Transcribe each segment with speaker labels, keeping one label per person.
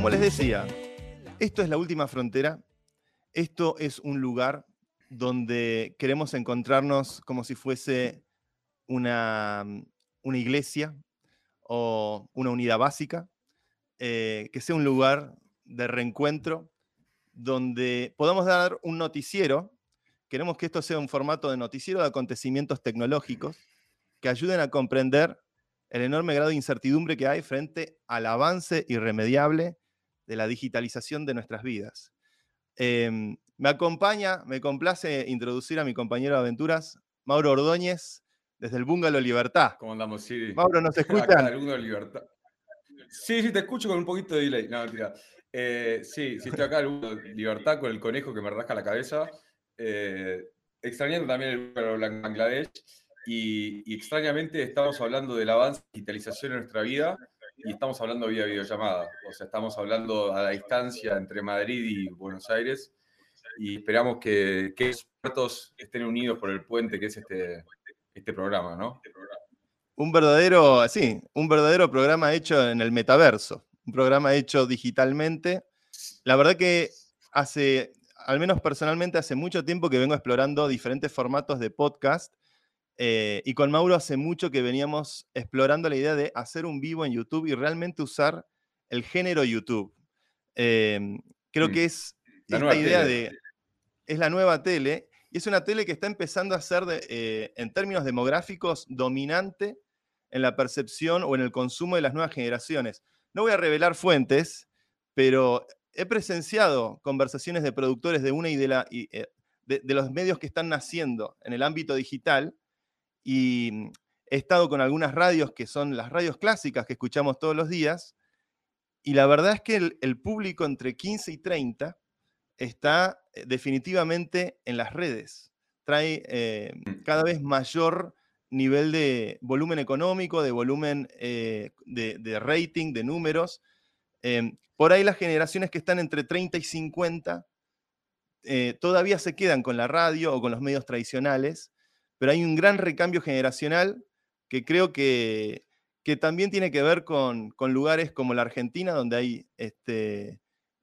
Speaker 1: Como les decía, esto es la última frontera. Esto es un lugar donde queremos encontrarnos como si fuese una, una iglesia o una unidad básica, eh, que sea un lugar de reencuentro donde podamos dar un noticiero. Queremos que esto sea un formato de noticiero de acontecimientos tecnológicos que ayuden a comprender el enorme grado de incertidumbre que hay frente al avance irremediable de la digitalización de nuestras vidas. Em, me acompaña, me complace introducir a mi compañero de aventuras, Mauro Ordóñez, desde el Bungalow Libertad.
Speaker 2: ¿Cómo andamos, Siri?
Speaker 1: Mauro, ¿nos escuchan?
Speaker 2: Libertad. Sí, sí, te escucho con un poquito de delay. No, mentira. Eh, sí, sí, estoy acá el Libertad con el conejo que me rasca la cabeza. Eh, extrañando también el Bangladesh. Y, extrañamente estamos hablando del avance de digitalización en nuestra vida y estamos hablando vía videollamada. O sea, estamos hablando a la distancia entre Madrid y Buenos Aires y esperamos que, que expertos estén unidos por el puente que es este, este programa, ¿no?
Speaker 1: Un verdadero, sí, un verdadero programa hecho en el metaverso, un programa hecho digitalmente. La verdad que hace, al menos personalmente, hace mucho tiempo que vengo explorando diferentes formatos de podcast eh, y con Mauro hace mucho que veníamos explorando la idea de hacer un vivo en YouTube y realmente usar el género YouTube. Em, creo mm. que es la esta idea de... Es la nueva tele y es una tele que está empezando a ser, eh, en términos demográficos, dominante en la percepción o en el consumo de las nuevas generaciones. No voy a revelar fuentes, pero he presenciado conversaciones de productores de una y de, la, eh, de los medios que están naciendo en el ámbito digital y he estado con algunas radios que son las radios clásicas que escuchamos todos los días, y la verdad es que el, público entre 15 y 30 está eh, definitivamente en las redes. Trae eh, mm. cada vez mayor nivel de volumen económico, de volumen eh, de, rating, de números. Em, por ahí las generaciones que están entre 30 y 50 todavía se quedan con la radio o con los medios tradicionales, pero hay un gran recambio generacional que creo que, que también tiene que ver con, lugares como la Argentina, donde hay este,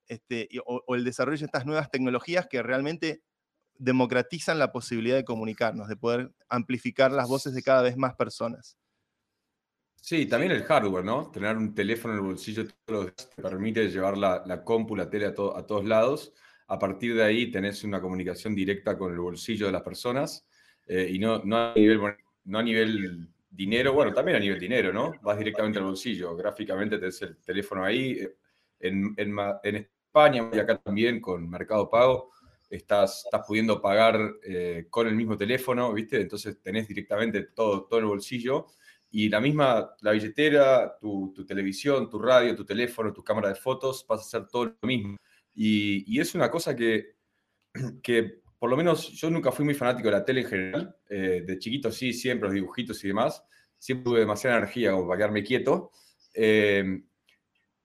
Speaker 1: este, o, el desarrollo de estas nuevas tecnologías que realmente democratizan la posibilidad de comunicarnos, de poder amplificar las voces de cada vez más personas.
Speaker 2: Sí, también el hardware, ¿no? Tener un teléfono en el bolsillo te permite llevar la, la compu, la tele a, a todos lados. A partir de ahí tenés una comunicación directa con el bolsillo de las personas eh, y no, no, a nivel, no a nivel dinero, bueno, también a nivel dinero, ¿no? Vas directamente al bolsillo, gráficamente tenés el teléfono ahí. Eh, en, en, en España y acá también con Mercado Pago, estás, estás pudiendo pagar eh, con el mismo teléfono, ¿viste? Entonces tenés directamente todo, todo el bolsillo y la misma, la billetera, tu, tu, televisión, tu radio, tu teléfono, tu cámara de fotos, vas a hacer todo lo mismo. Y, y es una cosa que, que por lo menos yo nunca fui muy fanático de la tele en general. Eh, de chiquito sí, siempre los dibujitos y demás. Siempre tuve demasiada energía como para quedarme quieto. Eh,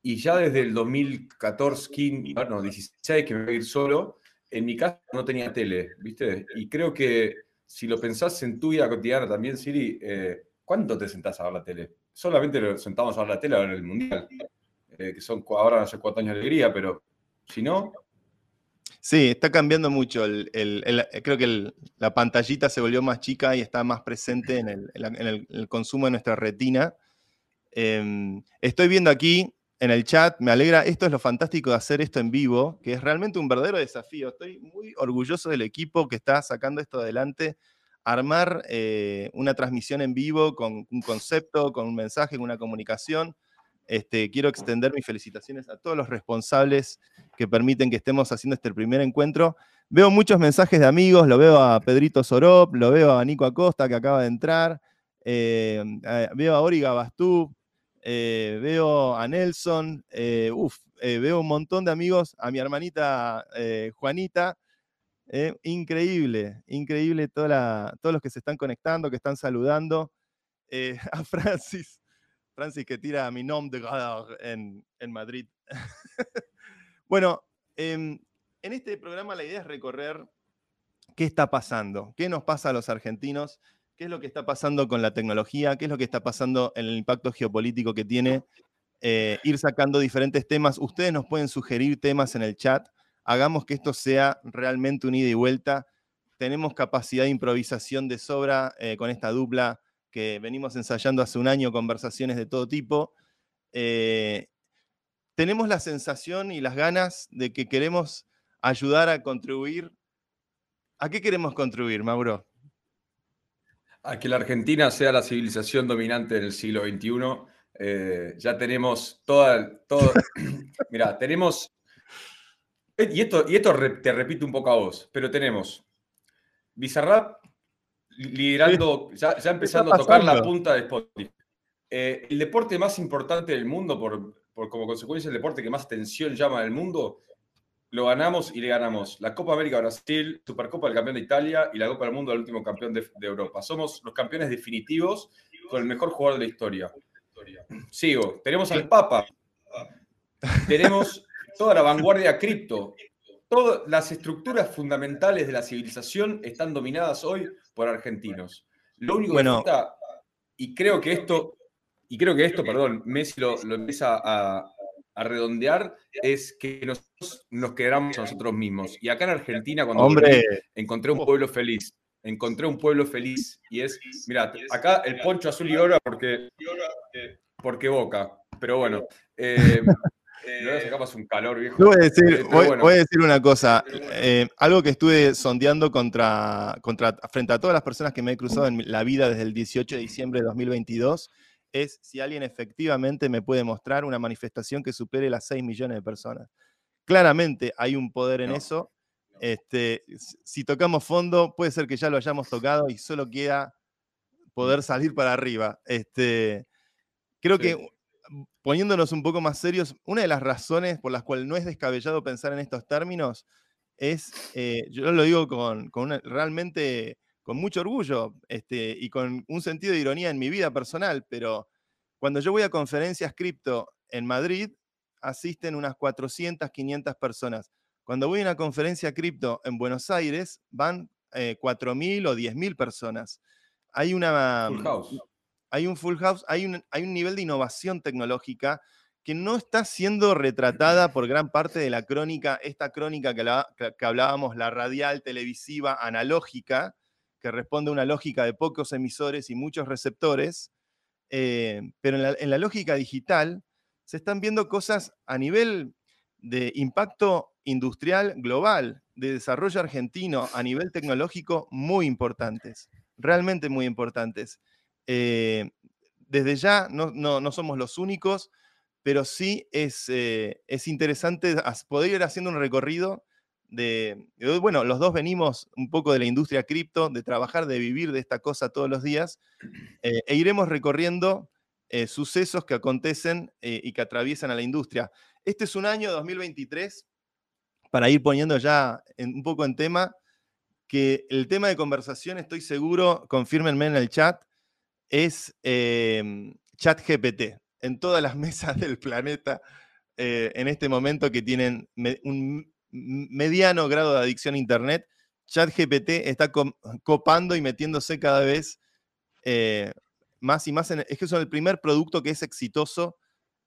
Speaker 2: y ya desde el 2014, 15, no, 16, que me voy a ir solo, en mi casa no tenía tele, ¿viste? Y creo que si lo pensás en tu vida cotidiana también, Siri, eh, ¿cuánto te sentás a ver la tele? Solamente nos sentamos a ver la tele a ver el Mundial, que son ahora hace cuatro años de alegría, pero si no,
Speaker 1: Sí, está cambiando mucho. creo que la pantallita se volvió más chica y está más presente en el, consumo de nuestra retina. Em, estoy viendo aquí en el chat, me alegra, esto es lo fantástico de hacer esto en vivo, que es realmente un verdadero desafío. Estoy muy orgulloso del equipo que está sacando esto adelante. Armar eh, una transmisión en vivo con un concepto, con un mensaje, con una comunicación este, quiero extender mis felicitaciones a todos los responsables que permiten que estemos haciendo este primer encuentro. Veo muchos mensajes de amigos, lo veo a Pedrito Sorop, lo veo a Nico Acosta que acaba de entrar, eh, veo a Origa Bastú, eh, veo a Nelson, eh, veo un montón de amigos, a mi hermanita Juanita. increíble, increíble todos los que se están conectando, que están saludando. a Francis, Francis que tira mi nombre de en, en Madrid. bueno, em, en este programa la idea es recorrer qué está pasando, qué nos pasa a los argentinos, qué es lo que está pasando con la tecnología, qué es lo que está pasando en el impacto geopolítico que tiene eh, ir sacando diferentes temas. Ustedes nos pueden sugerir temas en el chat. Hagamos que esto sea realmente un ida y vuelta. Tenemos capacidad de improvisación de sobra eh, con esta dupla que venimos ensayando hace un año, conversaciones de todo tipo. Eh, tenemos la sensación y las ganas de que queremos ayudar a contribuir. ¿A qué queremos contribuir, Mauro?
Speaker 2: A que la Argentina sea la civilización dominante del siglo XXI. Eh, ya tenemos toda, todo, mira, tenemos, y esto, y esto te repito un poco a vos, pero tenemos Bizarrap liderando, ya, empezando a tocar la punta de Spotify. Eh, el deporte más importante del mundo, por, como consecuencia el deporte que más atención llama del mundo, lo ganamos y le ganamos la Copa América Brasil, Supercopa del campeón de Italia y la Copa del Mundo del último campeón de, Europa. Somos los campeones definitivos con el mejor jugador de la historia. Sigo, tenemos al Papa, tenemos toda la vanguardia cripto, todas las estructuras fundamentales de la civilización están dominadas hoy por argentinos. Lo único que falta, y creo que esto, y creo que esto, perdón, Messi lo, empieza a, redondear, es que nosotros nos quedamos a nosotros mismos. Y acá en Argentina, cuando
Speaker 1: Hombre.
Speaker 2: encontré un pueblo feliz, encontré un pueblo feliz y es, mira, acá el poncho azul y oro porque, porque boca, pero bueno. Eh, eh, un calor, viejo.
Speaker 1: Voy a decir, voy, a decir una cosa. Eh, algo que estuve sondeando contra, contra, frente a todas las personas que me he cruzado en la vida desde el 18 de diciembre de 2022 es si alguien efectivamente me puede mostrar una manifestación que supere las 6 millones de personas. Claramente hay un poder en eso. Este, si tocamos fondo, puede ser que ya lo hayamos tocado y solo queda poder salir para arriba. Este, creo que poniéndonos un poco más serios, una de las razones por las cuales no es descabellado pensar en estos términos es, eh, yo lo digo con, realmente con mucho orgullo este, y con un sentido de ironía en mi vida personal, pero cuando yo voy a conferencias cripto en Madrid, asisten unas 400, 500 personas. Cuando voy a una conferencia cripto en Buenos Aires, van 4.000 eh, o 10.000 personas. Hay una hay un full house, hay un, hay un nivel de innovación tecnológica que no está siendo retratada por gran parte de la crónica, esta crónica que, hablábamos, la radial, televisiva, analógica, que responde a una lógica de pocos emisores y muchos receptores, eh, pero en la, en la, lógica digital se están viendo cosas a nivel de impacto industrial global, de desarrollo argentino a nivel tecnológico muy importantes, realmente muy importantes. Eh, desde ya no, somos los únicos, pero sí es, eh, es interesante poder ir haciendo un recorrido de, bueno, los dos venimos un poco de la industria cripto, de trabajar, de vivir de esta cosa todos los días, eh, e iremos recorriendo sucesos que acontecen y que atraviesan a la industria. Este es un año 2023, para ir poniendo ya un poco en tema, que el tema de conversación, estoy seguro, confírmenme en el chat, es em, ChatGPT. En todas las mesas del planeta, eh, en este momento que tienen un mediano grado de adicción a Internet, ChatGPT está copando y metiéndose cada vez eh, más y más. En, es que es el primer producto que es exitoso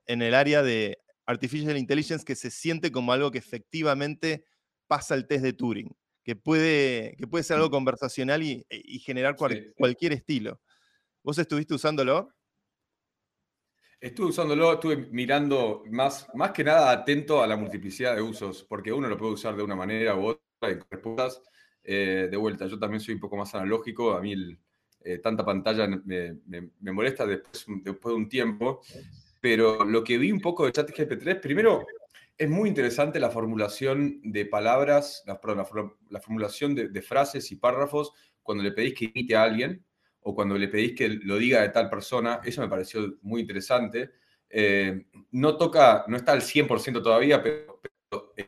Speaker 1: en el área de Artificial Intelligence que se siente como algo que efectivamente pasa el test de Turing, que puede, que puede ser algo mm. conversacional y, generar cualquier estilo. ¿Vos estuviste usándolo?
Speaker 2: Estuve usándolo, estuve mirando más, más que nada atento a la multiplicidad de usos, porque uno lo puede usar de una manera u otra respuestas. Eh, de vuelta, yo también soy un poco más analógico, a mí eh, tanta pantalla me, molesta después, de un tiempo, pero lo que vi un poco de ChatGPT3, primero es muy interesante la formulación de palabras, la, la, formulación de, de, frases y párrafos cuando le pedís que imite a alguien o cuando le pedís que lo diga de tal persona, eso me pareció muy interesante. Eh, no toca, no está al 100% todavía, pero,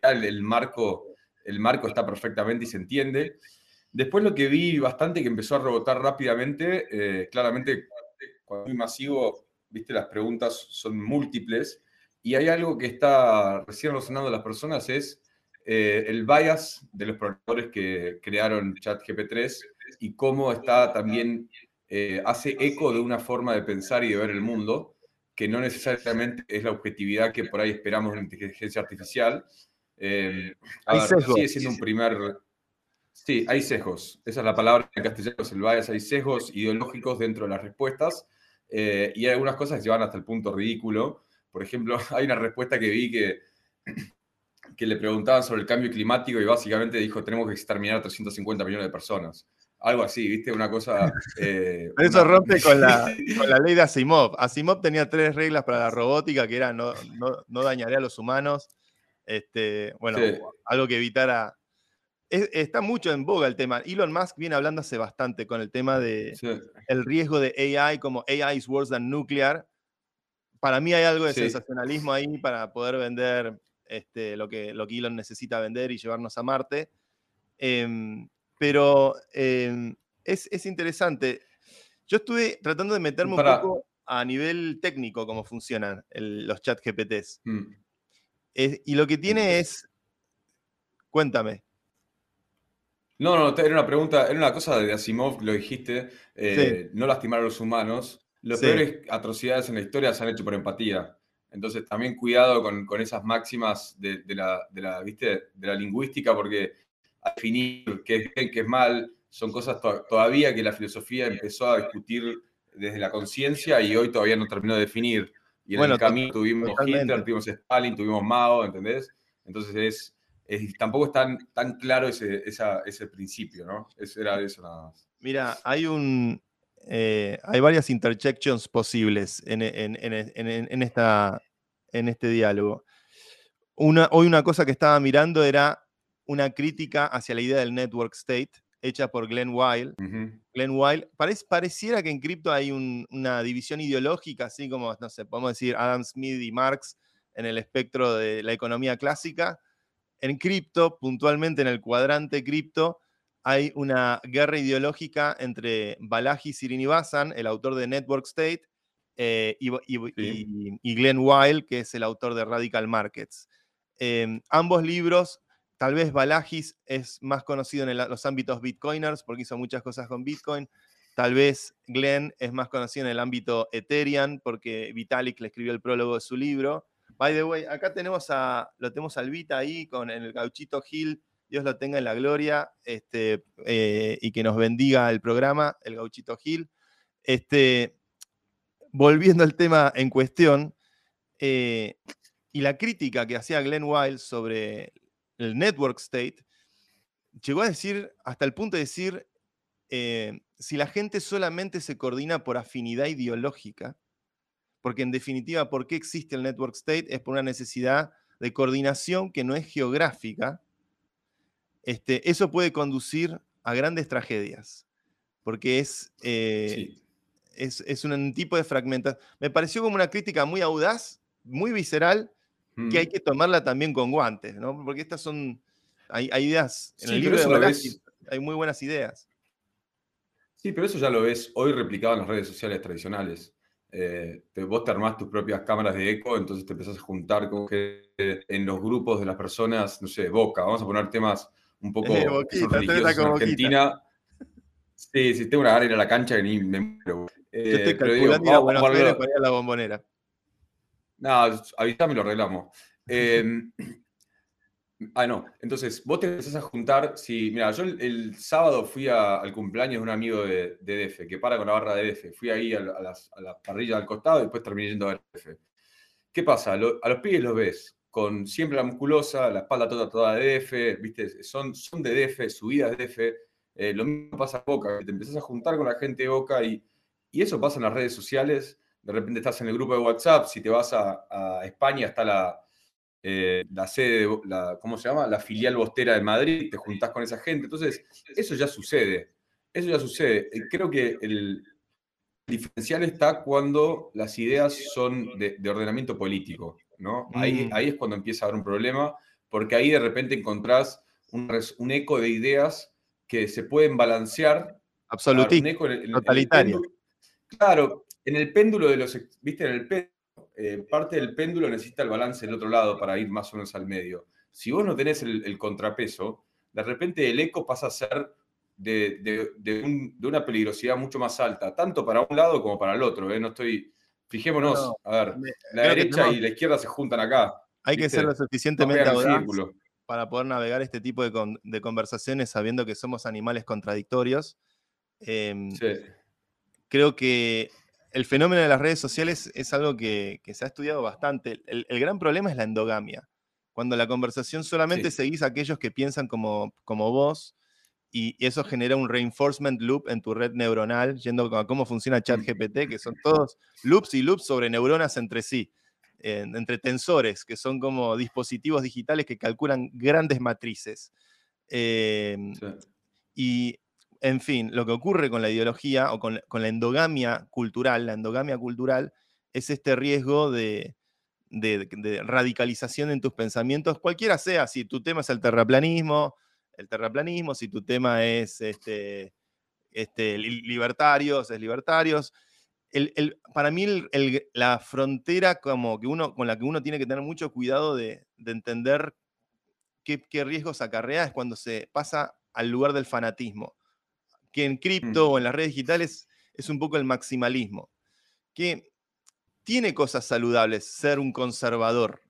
Speaker 2: el, marco, el marco está perfectamente y se entiende. Después lo que vi bastante que empezó a rebotar rápidamente, eh, claramente cuando es masivo, viste, las preguntas son múltiples y hay algo que está recién resonando las personas, es eh, el bias de los programadores que crearon ChatGP3 y cómo está también eh, hace eco de una forma de pensar y de ver el mundo que no necesariamente es la objetividad que por ahí esperamos en la inteligencia artificial. Eh, sigue siendo un primer... Sí, hay sesgos. Esa es la palabra en castellano, es el bias. Hay sesgos ideológicos dentro de las respuestas eh, y hay algunas cosas que se van hasta el punto ridículo. Por ejemplo, hay una respuesta que vi que, que le preguntaban sobre el cambio climático y básicamente dijo, tenemos que exterminar a 350 millones de personas. Algo así, ¿viste? Una cosa...
Speaker 1: Eh, Eso rompe con la, ley de Asimov. Asimov tenía tres reglas para la robótica, que era no, no, dañaría a los humanos, este, bueno, algo que evitara... está mucho en boga el tema. Elon Musk viene hablando hace bastante con el tema de el riesgo de AI, como AI is worse than nuclear. Para mí hay algo de sensacionalismo ahí para poder vender este, lo, que, lo que Elon necesita vender y llevarnos a Marte. Em, pero em, es, interesante. Yo estuve tratando de meterme un poco a nivel técnico cómo funcionan los chat GPTs. Mm. y lo que tiene es. Cuéntame.
Speaker 2: No, no, era una pregunta, era una cosa de Asimov, lo dijiste, eh, no lastimar a los humanos. Las peores atrocidades en la historia se han hecho por empatía. Entonces, también cuidado con, esas máximas de, la, de, la, ¿viste? de la lingüística, porque definir qué es bien, qué es mal, son cosas todavía que la filosofía empezó a discutir desde la conciencia y hoy todavía no terminó de definir. Y en el camino tuvimos Hitler, tuvimos Stalin, tuvimos Mao, ¿entendés? Entonces es, tampoco es tan, tan claro ese, ese principio, ¿no? Eso era eso nada más.
Speaker 1: Mira, hay un. Eh, hay varias interjections posibles en, en, esta, en este diálogo. Una, hoy una cosa que estaba mirando era una crítica hacia la idea del network state hecha por Glenn Weil. Glenn Weil, pareciera que en cripto hay una división ideológica, así como, no sé, podemos decir Adam Smith y Marx en el espectro de la economía clásica. En cripto, puntualmente en el cuadrante cripto, hay una guerra ideológica entre Balaji Srinivasan, el autor de Network State, eh, y, Glenn Weil, que es el autor de Radical Markets. Em, ambos libros Tal vez Balagis es más conocido en los ámbitos bitcoiners porque hizo muchas cosas con Bitcoin. Tal vez Glenn es más conocido en el ámbito Ethereum porque Vitalik le escribió el prólogo de su libro. By the way, acá tenemos a, lo tenemos al Vita ahí con el gauchito Gil. Dios lo tenga en la gloria este, eh, y que nos bendiga el programa, el gauchito Gil. Este, volviendo al tema en cuestión, eh, y la crítica que hacía Glenn Wild sobre el network state, llegó a decir, hasta el punto de decir, eh, si la gente solamente se coordina por afinidad ideológica, porque en definitiva, ¿por qué existe el network state? Es por una necesidad de coordinación que no es geográfica. Este, eso puede conducir a grandes tragedias, porque es, eh, es, un tipo de fragmentación. Me pareció como una crítica muy audaz, muy visceral, que hay mm. que tomarla también con guantes, ¿no? Porque estas son, hay, ideas, en el libro de hay muy buenas ideas.
Speaker 2: Sí, pero eso ya lo ves hoy replicado en las redes sociales tradicionales. Eh, vos te armás tus propias cámaras de eco, entonces te empezás a juntar con que en los grupos de las personas, no sé, Boca, vamos a poner temas un poco religiosos en Argentina. Sí, sí, tengo una gana ir a la cancha que ni me muero.
Speaker 1: Yo estoy eh, calculando ir a para ir a la bombonera.
Speaker 2: No, avísame lo arreglamos. Em, ah, no. Entonces, vos te empezás a juntar. Si, mira, yo el, sábado fui al cumpleaños de un amigo de, DF, que para con la barra de DF. Fui ahí a, la parrilla al costado y después terminé yendo a DF. ¿Qué pasa? a los pibes los ves con siempre la musculosa, la espalda toda, toda de DF, ¿viste? Son, son de DF, subidas de DF. Eh, lo mismo pasa a Boca, te empezás a juntar con la gente de Boca y, y eso pasa en las redes sociales de repente estás en el grupo de WhatsApp, si te vas a, España está la, eh, la sede, la, ¿cómo se llama? La filial bostera de Madrid, te juntás con esa gente. Entonces, eso ya sucede. Eso ya sucede. Eh, creo que el diferencial está cuando las ideas son de, ordenamiento político, ¿no? Ahí, mm. ahí es cuando empieza a haber un problema, porque ahí de repente encontrás un, eco de ideas que se pueden balancear.
Speaker 1: Absolutamente. Totalitario.
Speaker 2: claro, en el péndulo de los, viste, en el péndulo, eh, parte del péndulo necesita el balance del otro lado para ir más o menos al medio. Si vos no tenés el, contrapeso, de repente el eco pasa a ser de, una peligrosidad mucho más alta, tanto para un lado como para el otro. ¿eh? No estoy, Fijémonos, a ver, la derecha y la izquierda se juntan acá.
Speaker 1: Hay que ser lo suficientemente audaz para poder navegar este tipo de, conversaciones sabiendo que somos animales contradictorios. Em, creo que el fenómeno de las redes sociales es algo que, se ha estudiado bastante. El, gran problema es la endogamia. Cuando la conversación solamente seguís a aquellos que piensan como, como vos y eso genera un reinforcement loop en tu red neuronal, yendo a cómo funciona ChatGPT, que son todos loops y loops sobre neuronas entre sí, entre tensores, que son como dispositivos digitales que calculan grandes matrices. Em, y, en fin, lo que ocurre con la ideología o con, la endogamia cultural, la endogamia cultural es este riesgo de, radicalización en tus pensamientos, cualquiera sea, si tu tema es el terraplanismo, el terraplanismo, si tu tema es este, este, libertarios, es libertarios. Para mí la frontera como que uno, con la que uno tiene que tener mucho cuidado de, entender qué, riesgos acarrea es cuando se pasa al lugar del fanatismo, que en cripto mm. o en las redes digitales es un poco el maximalismo, que tiene cosas saludables ser un conservador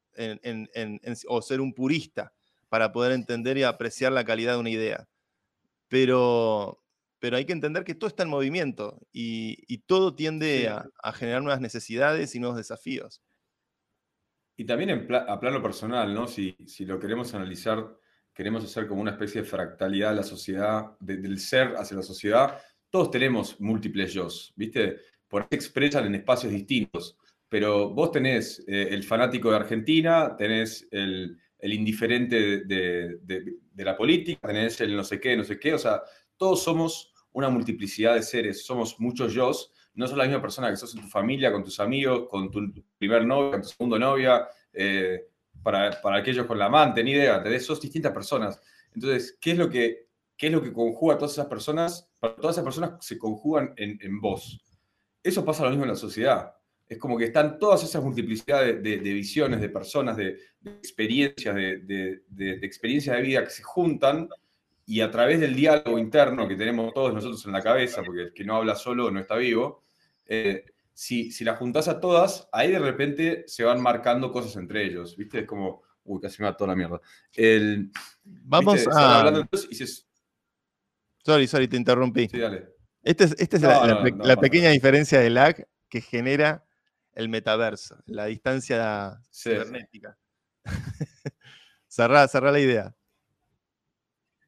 Speaker 1: o ser un purista, para poder entender y apreciar la calidad de una idea. Pero, pero hay que entender que todo está en movimiento y, todo tiende a, generar nuevas necesidades y nuevos desafíos.
Speaker 2: Y también a plano personal, ¿no? Si, si, lo queremos analizar, queremos hacer como una especie de fractalidad de la sociedad, del ser hacia la sociedad, todos tenemos múltiples yo, ¿viste? Por ahí se expresan en espacios distintos, pero vos tenés eh, el fanático de Argentina, tenés el, el indiferente de, la política, tenés el no sé qué, no sé qué, o sea, todos somos una multiplicidad de seres, somos muchos yo, no sos la misma persona que sos en tu familia, con tus amigos, con tu primer novio, con tu segundo novia, eh, para, aquellos con la amante, ni idea, te sos distintas personas. Entonces, ¿qué es lo que, qué es lo que conjuga a todas esas personas? Para todas esas personas se conjugan en, en vos. Eso pasa lo mismo en la sociedad. Es como que están todas esas multiplicidades de, visiones, de personas, de, experiencias, de, experiencias de vida que se juntan y a través del diálogo interno que tenemos todos nosotros en la cabeza, porque el que no habla solo no está vivo, eh, si, si la juntás a todas, ahí de repente se van marcando cosas entre ellos, ¿viste? Es como, uy, casi me va toda la mierda.
Speaker 1: Vamos a... Sorry, sorry, te interrumpí. Sí, dale. Esta es, este es la, pequeña diferencia de lag que genera el metaverso, la distancia cibernética. cerrá, la idea.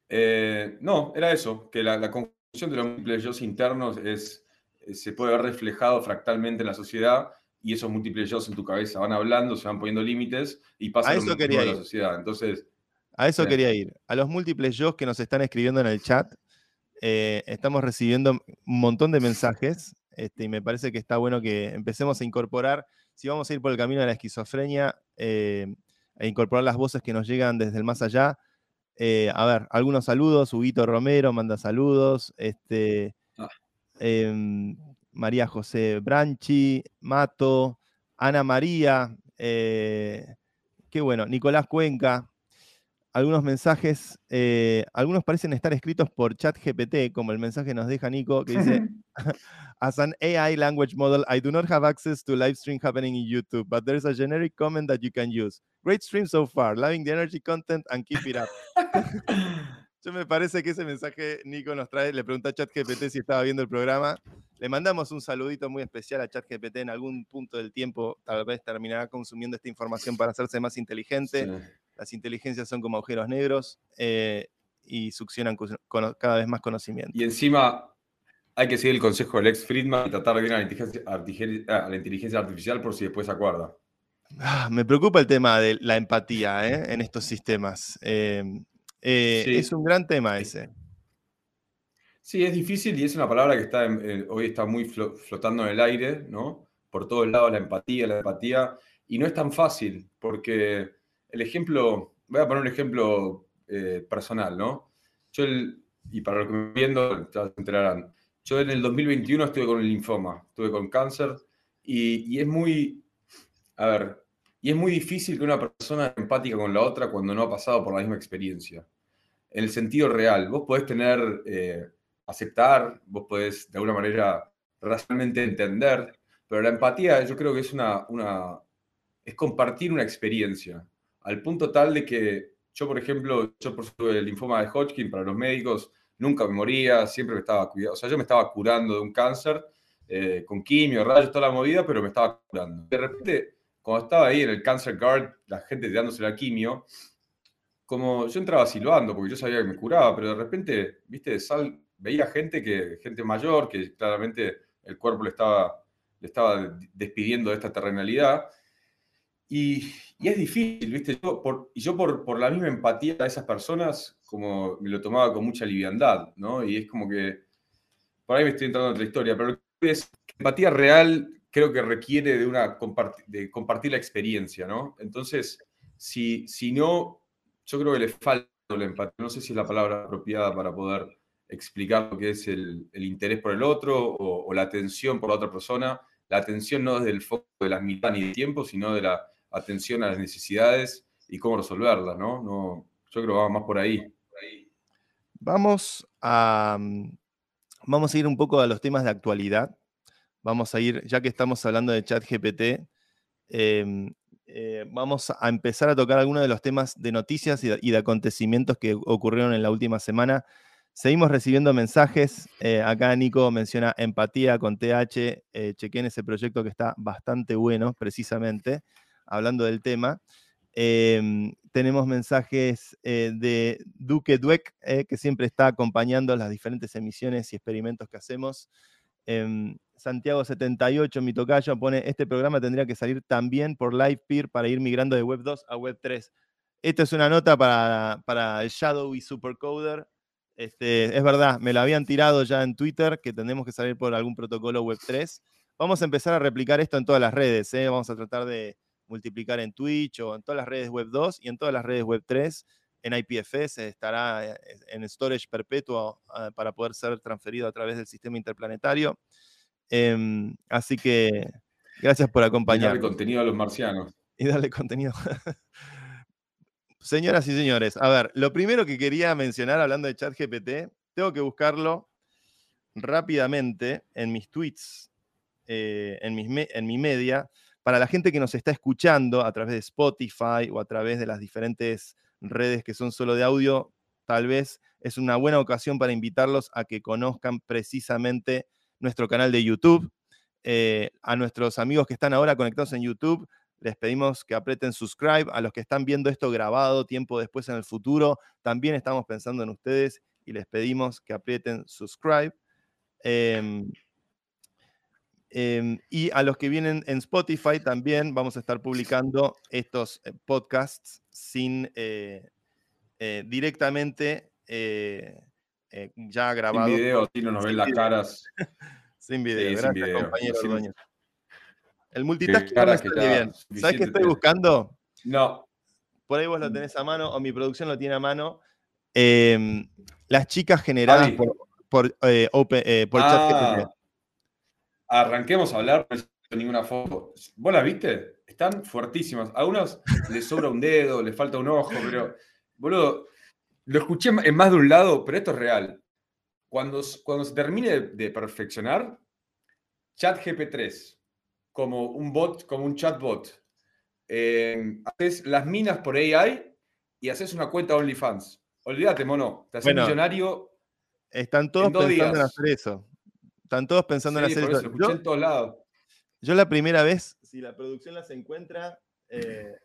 Speaker 2: Eh, no, era eso, que la, conclusión de los múltiples yo internos es, se puede ver reflejado fractalmente en la sociedad y esos múltiples yo en tu cabeza van hablando, se van poniendo límites y pasan a
Speaker 1: eso quería
Speaker 2: la sociedad. Entonces,
Speaker 1: a eso quería ir. A los múltiples yo que nos están escribiendo en el chat, eh, estamos recibiendo un montón de mensajes este, y me parece que está bueno que empecemos a incorporar, si vamos a ir por el camino de la esquizofrenia, eh, a incorporar las voces que nos llegan desde el más allá. Eh, a ver, algunos saludos, Huguito Romero manda saludos, este, em, María José Branchi, Mato, Ana María, eh, qué bueno, Nicolás Cuenca, algunos mensajes, algunos parecen estar escritos por chat GPT, como el mensaje nos deja Nico, que dice, As an AI language model, I do not have access to live stream happening in YouTube, but there's a generic comment that you can use. Great stream so far, loving the energy content and keep it up. Yo me parece que ese mensaje Nico nos trae, le pregunta a ChatGPT si estaba viendo el programa. Le mandamos un saludito muy especial a ChatGPT en algún punto del tiempo, tal vez terminará consumiendo esta información para hacerse más inteligente. Las inteligencias son como agujeros negros eh, y succionan cada vez más conocimiento.
Speaker 2: Y encima, hay que seguir el consejo del ex Friedman y tratar de ver a la inteligencia, artificial por si después se acuerda.
Speaker 1: Ah, me preocupa el tema de la empatía ¿eh? en estos sistemas. Em, eh, es un gran tema ese.
Speaker 2: Sí, es difícil y es una palabra que está hoy está muy flotando en el aire, ¿no? Por todos lados la empatía, la empatía. Y no es tan fácil, porque el ejemplo, voy a poner un ejemplo eh, personal, ¿no? Yo, y para los que me viendo, ya se enterarán, yo en el 2021 estuve con el linfoma, estuve con cáncer y, es muy, a ver, y es muy difícil que una persona empática con la otra cuando no ha pasado por la misma experiencia. En el sentido real, vos podés tener, eh, aceptar, vos podés de alguna manera racionalmente entender, Pero la empatía yo creo que es una, una es compartir una experiencia, al punto tal de que yo, por ejemplo, yo por el linfoma de Hodgkin para los médicos nunca me moría, siempre me estaba cuidando, o sea, yo me estaba curando de un cáncer eh, con quimio, rayos, toda la movida, pero me estaba curando. De repente, cuando estaba ahí en el Cancer Guard, la gente tirándose la quimio, como yo entraba silbando porque yo sabía que me curaba, pero de repente, viste, sal, veía gente que gente mayor que claramente el cuerpo le estaba, le estaba despidiendo de esta terrenalidad. Y, y es difícil, ¿viste? Yo por, y yo por, por, la misma empatía a esas personas, como me lo tomaba con mucha liviandad, ¿no? Y es como que, por ahí me estoy entrando en otra historia, pero es empatía real creo que requiere de, una de compartir la experiencia, ¿no? Entonces, si, si no, yo creo que le falta la empatía. No sé si es la palabra apropiada para poder explicar lo que es el, interés por el otro o, la atención por la otra persona. La atención no desde el foco de la mitad ni de tiempo, sino de la atención a las necesidades y cómo resolverlas, ¿no? no yo creo que va más por ahí.
Speaker 1: Vamos a, mm, vamos a ir un poco a los temas de actualidad vamos a ir, ya que estamos hablando de ChatGPT, eh, eh, vamos a empezar a tocar algunos de los temas de noticias y de, acontecimientos que ocurrieron en la última semana. Seguimos recibiendo mensajes. Eh, acá Nico menciona empatía con TH. Eh, chequen ese proyecto que está bastante bueno, precisamente, hablando del tema. Em, tenemos mensajes de Duque Dueck, que siempre está acompañando las diferentes emisiones y experimentos que hacemos. Em, Santiago78, mi tocayo, pone, este programa tendría que salir también por LivePeer para ir migrando de Web 2 a Web 3. Esta es una nota para, para el Shadowy Supercoder. Este, es verdad, me la habían tirado ya en Twitter, que tendremos que salir por algún protocolo Web 3. Vamos a empezar a replicar esto en todas las redes. ¿eh? Vamos a tratar de multiplicar en Twitch o en todas las redes Web 2 y en todas las redes Web 3. En IPFS estará eh, en storage perpetuo ah, para poder ser transferido a través del sistema interplanetario. Em, así que gracias por acompañarnos.
Speaker 2: Y darle contenido a los marcianos.
Speaker 1: Y darle contenido. Señoras y señores, a ver, lo primero que quería mencionar hablando de ChatGPT, tengo que buscarlo rápidamente en mis tweets, eh, en, mis en mi media, para la gente que nos está escuchando a través de Spotify o a través de las diferentes redes que son solo de audio, tal vez es una buena ocasión para invitarlos a que conozcan precisamente nuestro canal de YouTube. Eh, a nuestros amigos que están ahora conectados en YouTube, les pedimos que aprieten subscribe. A los que están viendo esto grabado tiempo después en el futuro, también estamos pensando en ustedes y les pedimos que aprieten subscribe. Em, em, y a los que vienen en Spotify también vamos a estar publicando estos eh, podcasts sin eh, directamente eh, ya grabado.
Speaker 2: Sin video, si no nos ven las caras.
Speaker 1: sin video, gracias compañero El multitasking no está bien. ¿Sabes qué estoy buscando?
Speaker 2: No.
Speaker 1: Por ahí vos lo tenés a mano, o mi producción lo tiene a mano. Em, las chicas generadas por, por, eh,
Speaker 2: ah, Arranquemos a hablar, no ninguna foto. ¿Vos las viste? Están fuertísimas. A unos les sobra un dedo, les falta un ojo, pero, boludo, lo escuché en más de un lado, pero esto es real. Cuando, cuando se termine de, perfeccionar, ChatGP3, como un bot, como un chatbot, eh, haces las minas por AI y haces una cuenta OnlyFans. Olvídate, mono. Te haces millonario.
Speaker 1: Están todos pensando en hacer eso. Están todos pensando en hacer eso.
Speaker 2: Yo, en todos lados.
Speaker 1: Yo la primera vez, si la producción las encuentra, eh,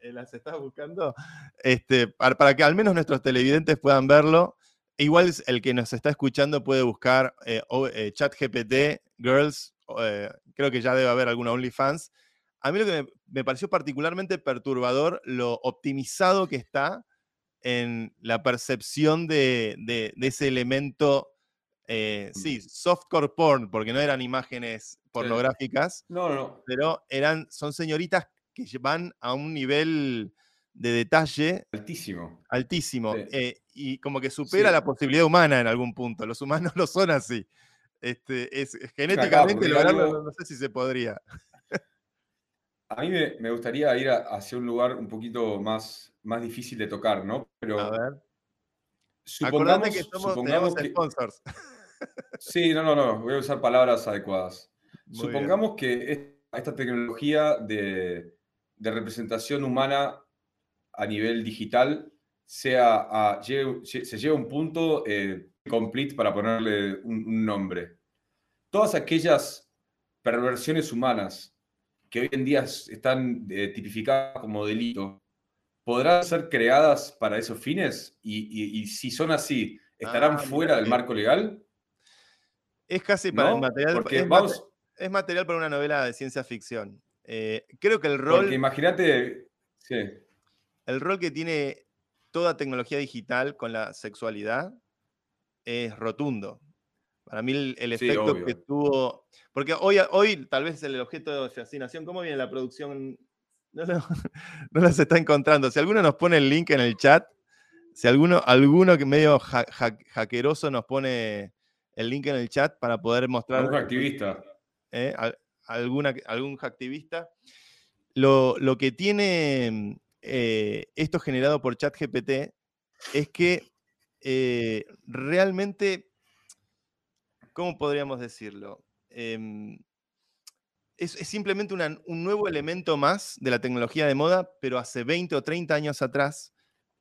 Speaker 1: eh, las estás buscando, este, para, que al menos nuestros televidentes puedan verlo. Igual el que nos está escuchando puede buscar eh, eh, ChatGPT Girls, creo que ya debe haber alguna OnlyFans. A mí lo que me, pareció particularmente perturbador, lo optimizado que está en la percepción de, ese elemento, sí, softcore porn, porque no eran imágenes pornográficas,
Speaker 2: no, no.
Speaker 1: pero eran, son señoritas que van a un nivel de detalle
Speaker 2: altísimo.
Speaker 1: Altísimo. Eh, y como que supera la posibilidad humana en algún punto. Los humanos no son así. Este, es, genéticamente no, sé si se podría.
Speaker 2: A mí me, gustaría ir hacia un lugar un poquito más, más difícil de tocar, ¿no?
Speaker 1: Pero a ver. Supongamos, que somos, tenemos sponsors.
Speaker 2: Sí, no, no, no. Voy a usar palabras adecuadas. Supongamos que esta tecnología de, representación humana a nivel digital sea se lleve a un punto eh, complete para ponerle un, nombre. Todas aquellas perversiones humanas que hoy en día están eh, tipificadas como delito, ¿podrán ser creadas para esos fines? Y, si son así, ¿estarán ah, fuera del marco legal?
Speaker 1: Es casi para material. Porque vamos, es material para una novela de ciencia ficción. Eh, creo que el rol. Porque
Speaker 2: imagínate. Sí.
Speaker 1: El rol que tiene toda tecnología digital con la sexualidad es rotundo. Para mí el, efecto que tuvo. Porque hoy, hoy tal vez el objeto de fascinación, ¿cómo viene la producción? No, no, está encontrando. Si alguno nos pone el link en el chat, si alguno, alguno que medio hackeroso nos pone el link en el chat para poder mostrar.
Speaker 2: Un activista.
Speaker 1: ¿eh? alguna, algún activista. Lo, que tiene eh, esto generado por ChatGPT es que eh, realmente, ¿cómo podríamos decirlo? Em, es, simplemente un nuevo elemento más de la tecnología de moda, pero hace 20 o 30 años atrás,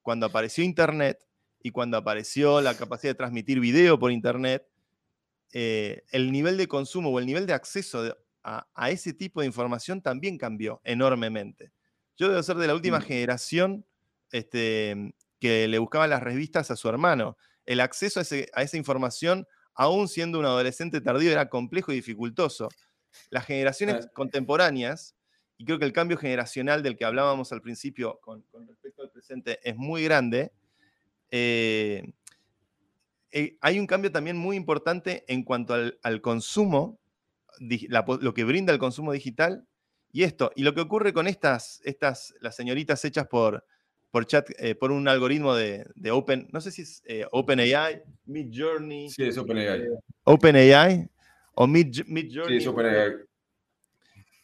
Speaker 1: cuando apareció Internet y cuando apareció la capacidad de transmitir video por Internet, eh, el nivel de consumo o el nivel de acceso a, ese tipo de información también cambió enormemente. Yo debo ser de la última mm. generación este, que le buscaba las revistas a su hermano. El acceso a, esa información, aún siendo un adolescente tardío, era complejo y dificultoso. Las generaciones contemporáneas, y creo que el cambio generacional del que hablábamos al principio con, respecto al presente es muy grande, eh, eh, hay un cambio también muy importante en cuanto al, consumo, lo que brinda el consumo digital y esto. Y lo que ocurre con estas, estas las señoritas hechas por, por chat, eh, por un algoritmo de, Open, no sé si es eh, OpenAI, Mid Journey.
Speaker 2: Sí, es OpenAI.
Speaker 1: OpenAI o Mid, Journey.
Speaker 2: Sí, es OpenAI.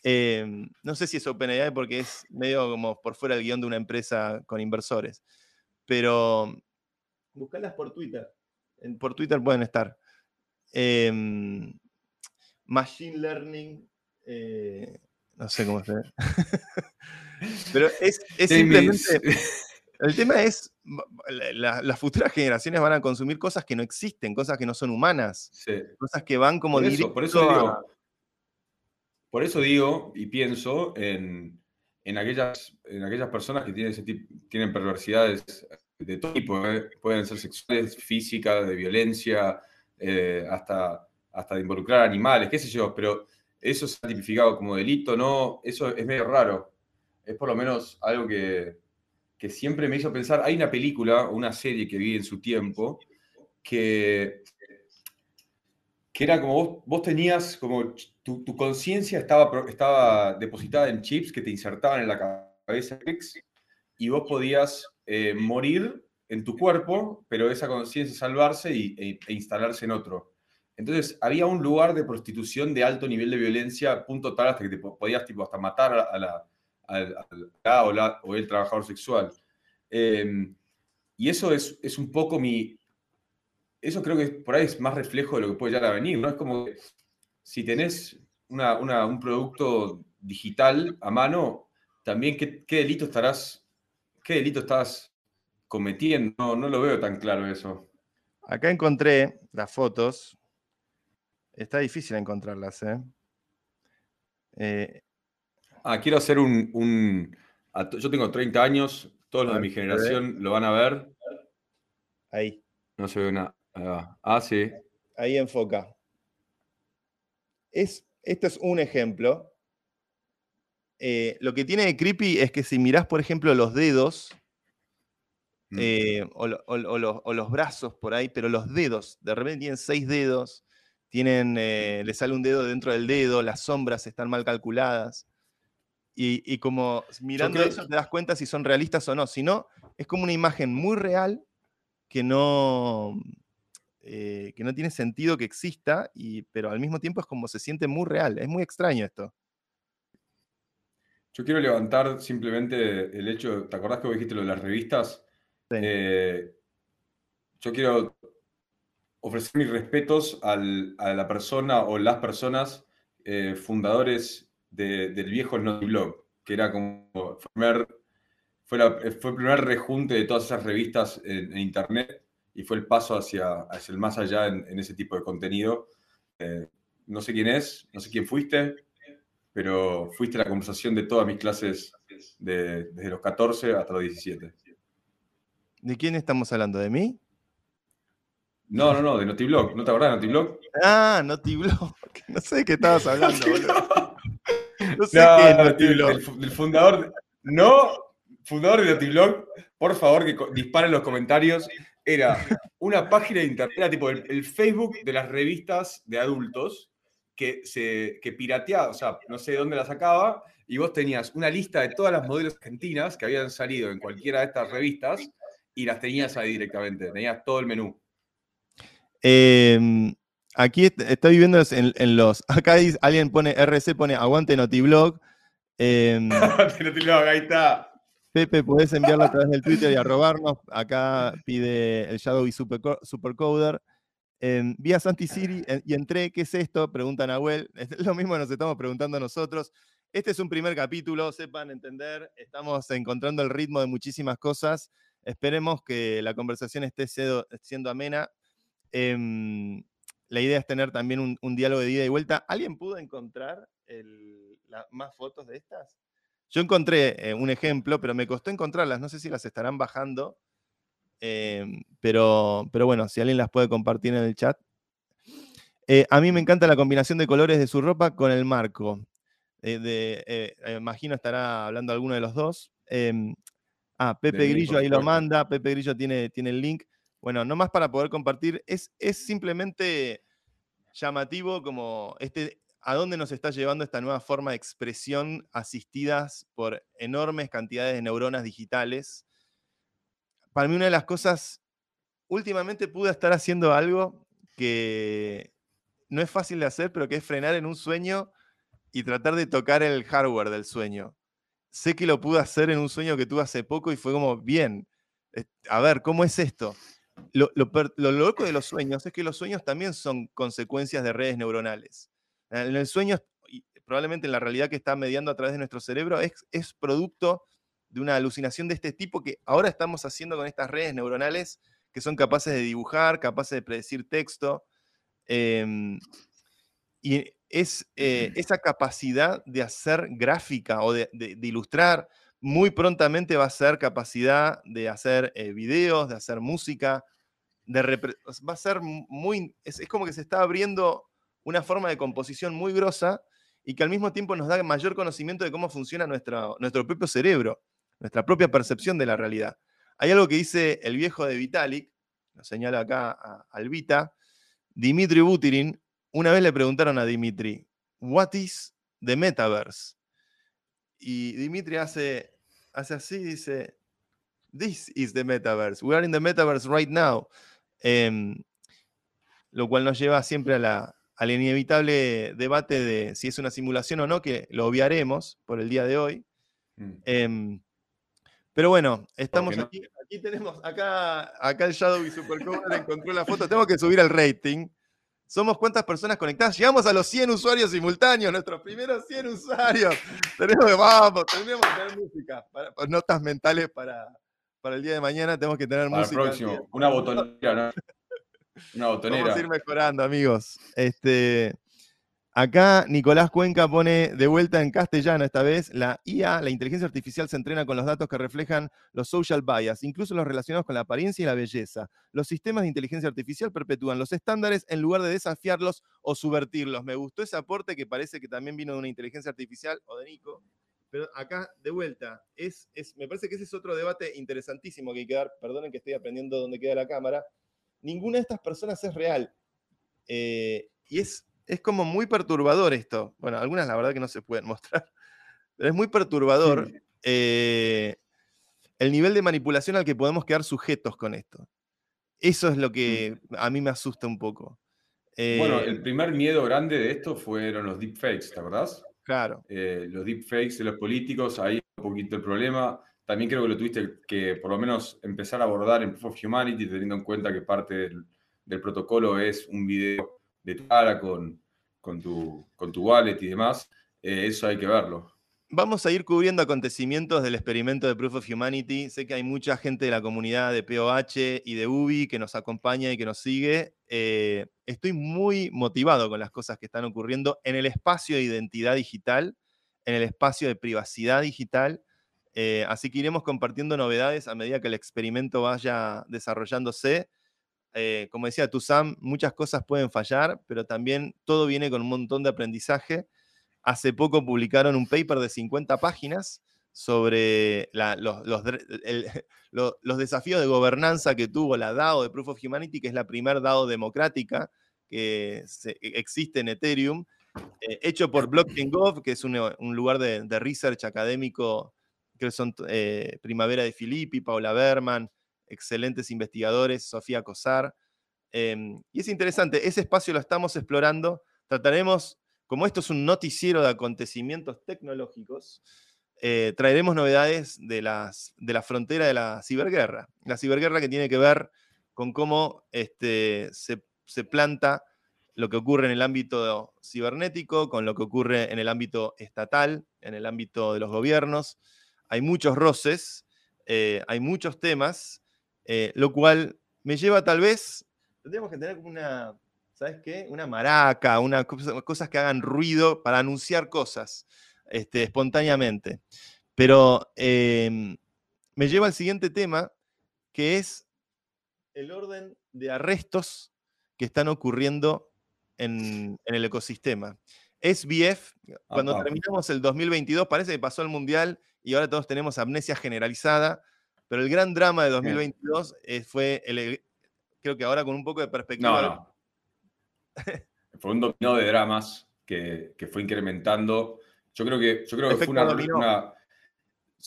Speaker 1: Em, no sé si es OpenAI porque es medio como por fuera del guion de una empresa con inversores. Pero buscalas por Twitter por Twitter pueden estar. Em, machine Learning, eh, no sé cómo se ve. Pero es, simplemente... El tema es, las futuras generaciones van a consumir cosas que no existen, cosas que no son humanas, cosas que van como
Speaker 2: por eso, por eso digo, por eso digo y pienso en, aquellas, en aquellas personas que tienen, ese tipo, tienen perversidades de todo tipo, ¿eh? pueden ser sexuales, físicas, de violencia, eh, hasta, hasta de involucrar animales, qué sé yo, pero eso se ha tipificado como delito, ¿no? Eso es medio raro. Es por lo menos algo que, siempre me hizo pensar. Hay una película una serie que vi en su tiempo que, que era como vos, tenías, como tu, conciencia estaba, estaba depositada en chips que te insertaban en la cabeza y vos podías eh, morir en tu cuerpo, pero esa conciencia salvarse y, e, e, instalarse en otro. Entonces, había un lugar de prostitución de alto nivel de violencia, punto tal hasta que te podías tipo, hasta matar a la, o, la, o, el trabajador sexual. Em, y eso es, es, un poco mi... Eso creo que por ahí es más reflejo de lo que puede llegar a venir, ¿no? Es como que si tenés una, un producto digital a mano, también qué, qué delito estarás ¿Qué delito estás cometiendo? No, lo veo tan claro eso.
Speaker 1: Acá encontré las fotos. Está difícil encontrarlas, ¿eh?
Speaker 2: eh ah, quiero hacer un, Yo tengo 30 años, todos los de mi generación lo van a ver.
Speaker 1: Ahí.
Speaker 2: No se ve una. Ah, sí.
Speaker 1: Ahí enfoca. Es, este es un ejemplo. Eh, lo que tiene de creepy es que si mirás, por ejemplo, los dedos mm. eh, o, los brazos por ahí, pero los dedos, de repente tienen seis dedos, tienen, eh, le sale un dedo dentro del dedo, las sombras están mal calculadas. Y, como mirando eso te das cuenta si son realistas o no. Si no, es como una imagen muy real que no, que no tiene sentido que exista, y, pero al mismo tiempo es como se siente muy real. Es muy extraño esto.
Speaker 2: Yo quiero levantar simplemente el hecho, ¿te acordás que vos dijiste lo de las revistas? Eh, yo quiero ofrecer mis respetos a la persona o las personas eh, fundadores del viejo Notiblog, que era como fue, fue, el primer rejunte de todas esas revistas en, internet y fue el paso hacia, hacia el más allá en, ese tipo de contenido. Eh, no sé quién es, no sé quién fuiste, pero fuiste la conversación de todas mis clases desde los 14 hasta los 17.
Speaker 1: ¿De quién estamos hablando? ¿De mí?
Speaker 2: No, no, no, de Notiblog. ¿No te acordás de Notiblog?
Speaker 1: Ah, Notiblog. No sé de qué estabas hablando, boludo. No sé qué es
Speaker 2: Notiblog. Del, fundador. No, fundador de Notiblog, por favor, que disparen los comentarios. Era una página de internet, era tipo el, Facebook de las revistas de adultos que se que pirateaba, o sea, no sé de dónde la sacaba, y vos tenías una lista de todas las modelos argentinas que habían salido en cualquiera de estas revistas y las tenías ahí directamente, tenías todo el menú.
Speaker 1: Em, aquí estoy viendo en, los. Acá alguien pone RC, pone aguante Notiblog.
Speaker 2: Aguante Notiblog, ahí está.
Speaker 1: Pepe, podés enviarlo a través del Twitter y arrobarnos. Acá pide el Shadow y Supercoder. Eh, vi a Santi Siri y entré, ¿qué es esto? Pregunta Nahuel. Es lo mismo nos estamos preguntando nosotros. Este es un primer capítulo, sepan entender, estamos encontrando el ritmo de muchísimas cosas. Esperemos que la conversación esté siendo amena. Em, la idea es tener también un, diálogo de ida y vuelta. ¿Alguien pudo encontrar más fotos de estas? Yo encontré eh, un ejemplo, pero me costó encontrarlas. No sé si las estarán bajando. Em, pero, pero bueno, si alguien las puede compartir en el chat. Eh, a mí me encanta la combinación de colores de su ropa con el marco. Eh, imagino estará hablando alguno de los dos. Em, ah, Pepe Grillo ahí lo manda. Pepe Grillo tiene, tiene el link. Bueno, no más para poder compartir, es, es simplemente llamativo como este, a dónde nos está llevando esta nueva forma de expresión asistidas por enormes cantidades de neuronas digitales. Para mí una de las cosas, últimamente pude estar haciendo algo que no es fácil de hacer, pero que es frenar en un sueño y tratar de tocar el hardware del sueño. Sé que lo pude hacer en un sueño que tuve hace poco y fue como, bien, eh, a ver, ¿cómo es esto? lo, loco de los sueños es que los sueños también son consecuencias de redes neuronales. En el sueño, probablemente en la realidad que está mediando a través de nuestro cerebro, es, es producto de una alucinación de este tipo que ahora estamos haciendo con estas redes neuronales que son capaces de dibujar, capaces de predecir texto. Em, y es eh, esa capacidad de hacer gráfica o de ilustrar muy prontamente va a ser capacidad de hacer eh, videos, de hacer música, de va a ser muy, es, como que se está abriendo una forma de composición muy grosa y que al mismo tiempo nos da mayor conocimiento de cómo funciona nuestro, nuestro propio cerebro, nuestra propia percepción de la realidad. Hay algo que dice el viejo de Vitalik, lo señala acá a Albita, Dimitri Butirin, una vez le preguntaron a Dimitri, what is the metaverse? Y Dimitri hace hace así, dice, This is the metaverse. We are in the metaverse right now. Em, lo cual nos lleva siempre a la, al inevitable debate de si es una simulación o no, que lo obviaremos por el día de hoy. Mm. Em, pero bueno, estamos aquí. Aquí tenemos, acá, acá el Shadow y Supercover encontró la foto. Tengo que subir el rating. Somos cuántas personas conectadas. Llegamos a los 100 usuarios simultáneos, nuestros primeros 100 usuarios. Tenemos que, vamos, tenemos que tener música. notas mentales para, para el día de mañana tenemos que tener música.
Speaker 2: El próximo, una botonera, ¿no? Una botonera.
Speaker 1: Vamos a ir mejorando, amigos. Este, Acá Nicolás Cuenca pone de vuelta en castellano esta vez, la IA, la inteligencia artificial se entrena con los datos que reflejan los social bias, incluso los relacionados con la apariencia y la belleza. Los sistemas de inteligencia artificial perpetúan los estándares en lugar de desafiarlos o subvertirlos. Me gustó ese aporte que parece que también vino de una inteligencia artificial o de Nico. Pero acá, de vuelta, es, es, me parece que ese es otro debate interesantísimo que hay que dar. Perdonen que estoy aprendiendo dónde queda la cámara. Ninguna de estas personas es real. Eh, y es es como muy perturbador esto. Bueno, algunas la verdad que no se pueden mostrar, pero es muy perturbador eh, el nivel de manipulación al que podemos quedar sujetos con esto. Eso es lo que a mí me asusta un poco.
Speaker 2: bueno, el eh, primer miedo grande de esto fueron los deepfakes, ¿te acordás?
Speaker 1: Claro.
Speaker 2: Eh, los deepfakes de los políticos, ahí un poquito el problema. También creo que lo tuviste que por lo menos empezar a abordar en Proof of Humanity, teniendo en cuenta que parte del, del protocolo es un video de tu cara con, con tu, con tu wallet y demás, eh, eso hay que verlo.
Speaker 1: Vamos a ir cubriendo acontecimientos del experimento de Proof of Humanity. Sé que hay mucha gente de la comunidad de POH y de UBI que nos acompaña y que nos sigue. Eh, estoy muy motivado con las cosas que están ocurriendo en el espacio de identidad digital, en el espacio de privacidad digital. Eh, así que iremos compartiendo novedades a medida que el experimento vaya desarrollándose. Eh, como decía Sam, muchas cosas pueden fallar, pero también todo viene con un montón de aprendizaje. Hace poco publicaron un paper de 50 páginas sobre los, desafíos de gobernanza que tuvo la DAO de Proof of Humanity, que es la primera DAO democrática que e, existe en Ethereum, eh, hecho por Blockchain Gov, que es un, lugar de, research académico, que son eh, Primavera de Filippi, Paula Berman, excelentes investigadores, Sofía Cosar. Em, y es interesante, ese espacio lo estamos explorando. Trataremos como esto es un noticiero de acontecimientos tecnológicos, eh, traeremos novedades de, las, de la frontera de la ciberguerra. La ciberguerra que tiene que ver con cómo este, se, planta lo que ocurre en el ámbito cibernético, con lo que ocurre en el ámbito estatal, en el ámbito de los gobiernos. Hay muchos roces, eh, hay muchos temas, eh, lo cual me lleva tal vez, tendríamos que tener una, ¿sabes qué? Una maraca, una, cosas que hagan ruido para anunciar cosas este, espontáneamente. Pero em, me lleva al siguiente tema, que es el orden de arrestos que están ocurriendo en, el ecosistema. SBF, cuando terminamos el 2022, parece que pasó el Mundial y ahora todos tenemos amnesia generalizada, pero el gran drama de 2022 eh, fue, el, creo que ahora con un poco de perspectiva,
Speaker 2: fue un dominó de dramas que, fue incrementando. Yo creo que, yo creo que fue una,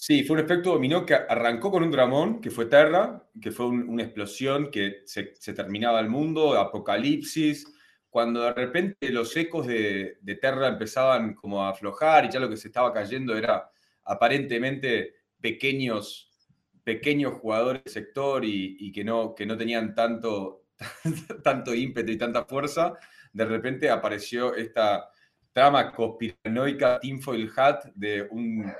Speaker 2: Sí, fue un efecto dominó que arrancó con un dramón, que fue Terra, que fue una explosión que se, terminaba el mundo, apocalipsis, cuando de repente los ecos de, Terra empezaban como a aflojar y ya lo que se estaba cayendo era aparentemente pequeños, pequeños jugadores del sector y, y que, no, que no tenían tanto, tanto ímpetu y tanta fuerza, de repente apareció esta trama conspiranoica tinfoil hat de, un,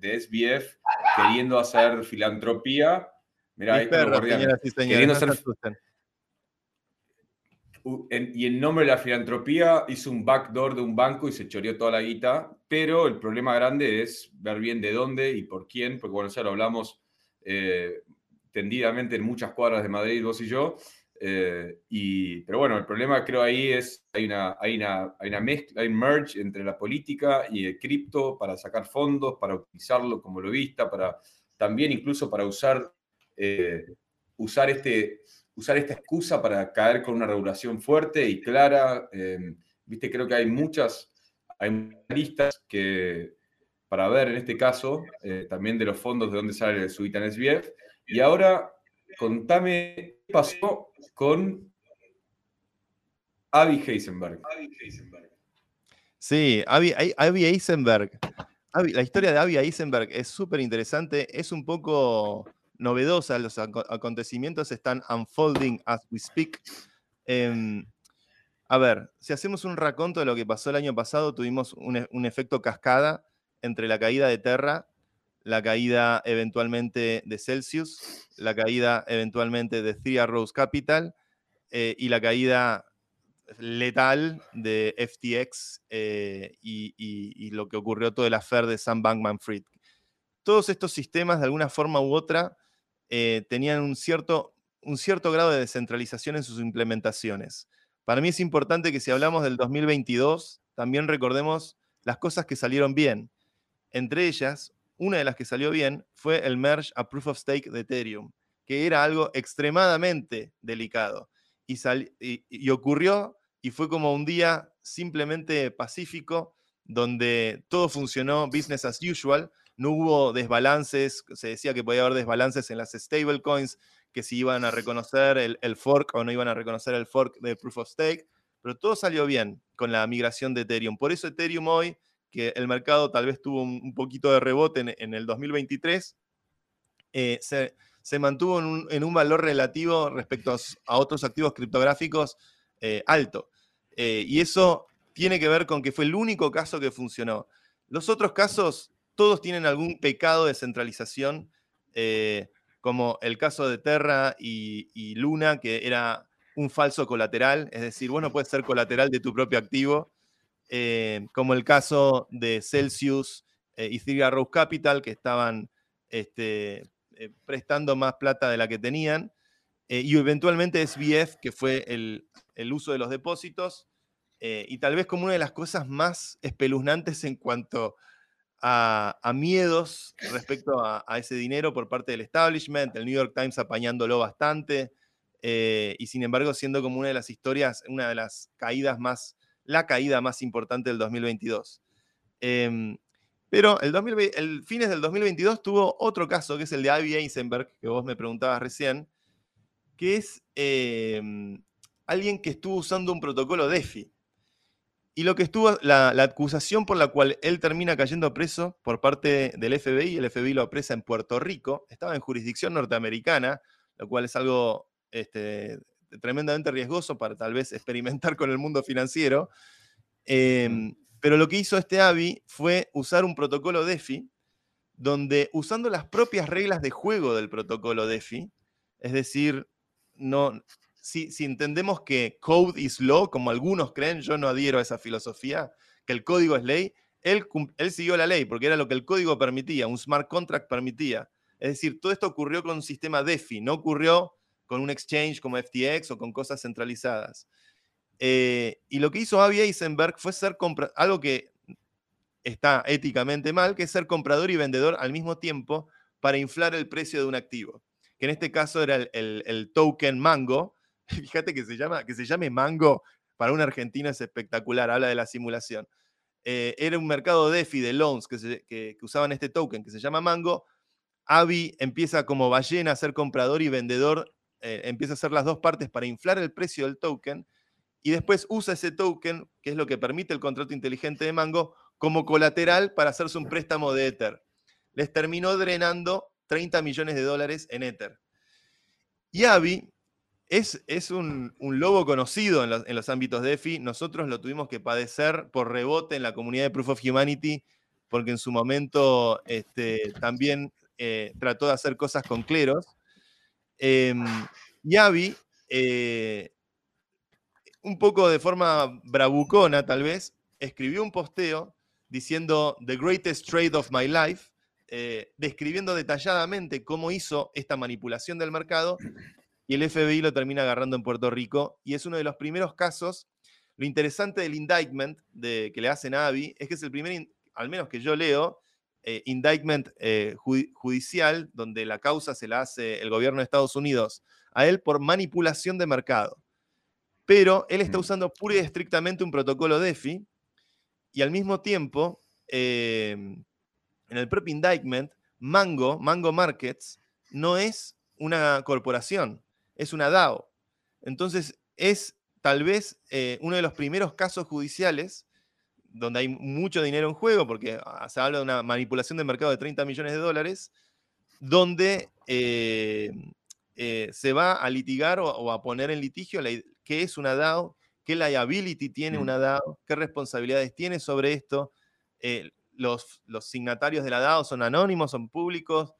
Speaker 2: de, SBF queriendo hacer filantropía. Mira, ahí Queriendo hacer, y en nombre de la filantropía hizo un backdoor de un banco y se choreó toda la guita, pero el problema grande es ver bien de dónde y por quién, porque bueno, ya lo hablamos eh, tendidamente en muchas cuadras de Madrid, vos y yo, eh, y, pero bueno, el problema creo ahí es, hay una, hay una, hay una mezcla, hay merge entre la política y el cripto para sacar fondos, para utilizarlo como lobista, para también incluso para usar, eh, usar, este, usar esta excusa para caer con una regulación fuerte y clara. Viste, creo que hay muchas, hay listas que, para ver en este caso, también de los fondos de dónde sale el Subitan SBF. Y ahora, contame qué pasó con Avi Heisenberg.
Speaker 1: Sí, Avi, Heisenberg. la historia de Avi Heisenberg es súper interesante, es un poco novedosa, los acontecimientos están unfolding as we speak. Em, a ver, si hacemos un raconto de lo que pasó el año pasado, tuvimos un, e, un efecto cascada entre la caída de Terra la caída eventualmente de Celsius, la caída eventualmente de Three Arrows Capital eh, y la caída letal de FTX eh, y, lo que ocurrió todo el affair de Sam Bankman Fried. Todos estos sistemas, de alguna forma u otra, eh, tenían un cierto, un cierto grado de descentralización en sus implementaciones. Para mí es importante que si hablamos del 2022, también recordemos las cosas que salieron bien. Entre ellas, una de las que salió bien fue el merge a Proof of Stake de Ethereum, que era algo extremadamente delicado. Y, y, ocurrió y fue como un día simplemente pacífico, donde todo funcionó business as usual, no hubo desbalances, se decía que podía haber desbalances en las stablecoins, que si iban a reconocer el, el, fork o no iban a reconocer el fork de Proof of Stake, pero todo salió bien con la migración de Ethereum. Por eso Ethereum hoy que el mercado tal vez tuvo un, poquito de rebote en, el 2023, eh, se, mantuvo en un, valor relativo respecto a, otros activos criptográficos eh, alto. Eh, y eso tiene que ver con que fue el único caso que funcionó. Los otros casos, todos tienen algún pecado de centralización, como el caso de Terra y, Luna, que era un falso colateral, es decir, vos no puedes ser colateral de tu propio activo, eh, como el caso de Celsius eh, y Cigar Rose Capital, que estaban este, prestando más plata de la que tenían, y eventualmente SBF, que fue el, el uso de los depósitos, eh, y tal vez como una de las cosas más espeluznantes en cuanto a, miedos respecto a, ese dinero por parte del establishment, el New York Times apañándolo bastante, eh, y sin embargo siendo como una de las historias, una de las caídas más, la caída más importante del 2022. Em, pero el, el fines del 2022 tuvo otro caso, que es el de Ivy Eisenberg, que vos me preguntabas recién, que es em, alguien que estuvo usando un protocolo DeFi. Y lo que estuvo, la, acusación por la cual él termina cayendo preso por parte del FBI, el FBI lo apresa en Puerto Rico, estaba en jurisdicción norteamericana, lo cual es algo este, tremendamente riesgoso para tal vez experimentar con el mundo financiero. Em, pero lo que hizo este AVI fue usar un protocolo DeFi, donde usando las propias reglas de juego del protocolo DeFi, es decir, no, si, entendemos que code is law, como algunos creen, yo no adhiero a esa filosofía, que el código es ley, él, él siguió la ley porque era lo que el código permitía, un smart contract permitía. Es decir, todo esto ocurrió con un sistema DeFi, no ocurrió con un exchange como FTX o con cosas centralizadas. Eh, y lo que hizo Avi Eisenberg fue ser algo que está éticamente mal, que es ser comprador y vendedor al mismo tiempo para inflar el precio de un activo. Que en este caso era el token Mango, Fíjate que se, llama, que se llame Mango para un argentino es espectacular, habla de la simulación. Eh, era un mercado DeFi de loans que, usaban este token que se llama Mango. Avi empieza como ballena a ser comprador y vendedor, eh, empieza a hacer las dos partes para inflar el precio del token y después usa ese token, que es lo que permite el contrato inteligente de Mango, como colateral para hacerse un préstamo de Ether. Les terminó drenando 30 millones de dólares en Ether. Y Avi es, un, lobo conocido en los, ámbitos de EFI. Nosotros lo tuvimos que padecer por rebote en la comunidad de Proof of Humanity, porque en su momento este, también eh, trató de hacer cosas con cleros. Eh, Yavi, un poco de forma bravucona tal vez, escribió un posteo diciendo The greatest trade of my life, eh, describiendo detalladamente cómo hizo esta manipulación del mercado y el FBI lo termina agarrando en Puerto Rico y es uno de los primeros casos. Lo interesante del indictment de, que le hacen a Avi es que es el primer, al menos que yo leo, eh, indictment eh, judicial donde la causa se la hace el gobierno de Estados Unidos a él por manipulación de mercado. Pero él está usando pura y estrictamente un protocolo DeFi y al mismo tiempo, em, en el propio indictment, Mango, Mango Markets, no es una corporación es una DAO. Entonces, es tal vez eh, uno de los primeros casos judiciales donde hay mucho dinero en juego, porque ah, se habla de una manipulación de mercado de 30 millones de dólares, donde eh, eh, se va a litigar o, a poner en litigio qué es una DAO, qué liability tiene una DAO, qué responsabilidades tiene sobre esto. los, los signatarios de la DAO son anónimos, son públicos.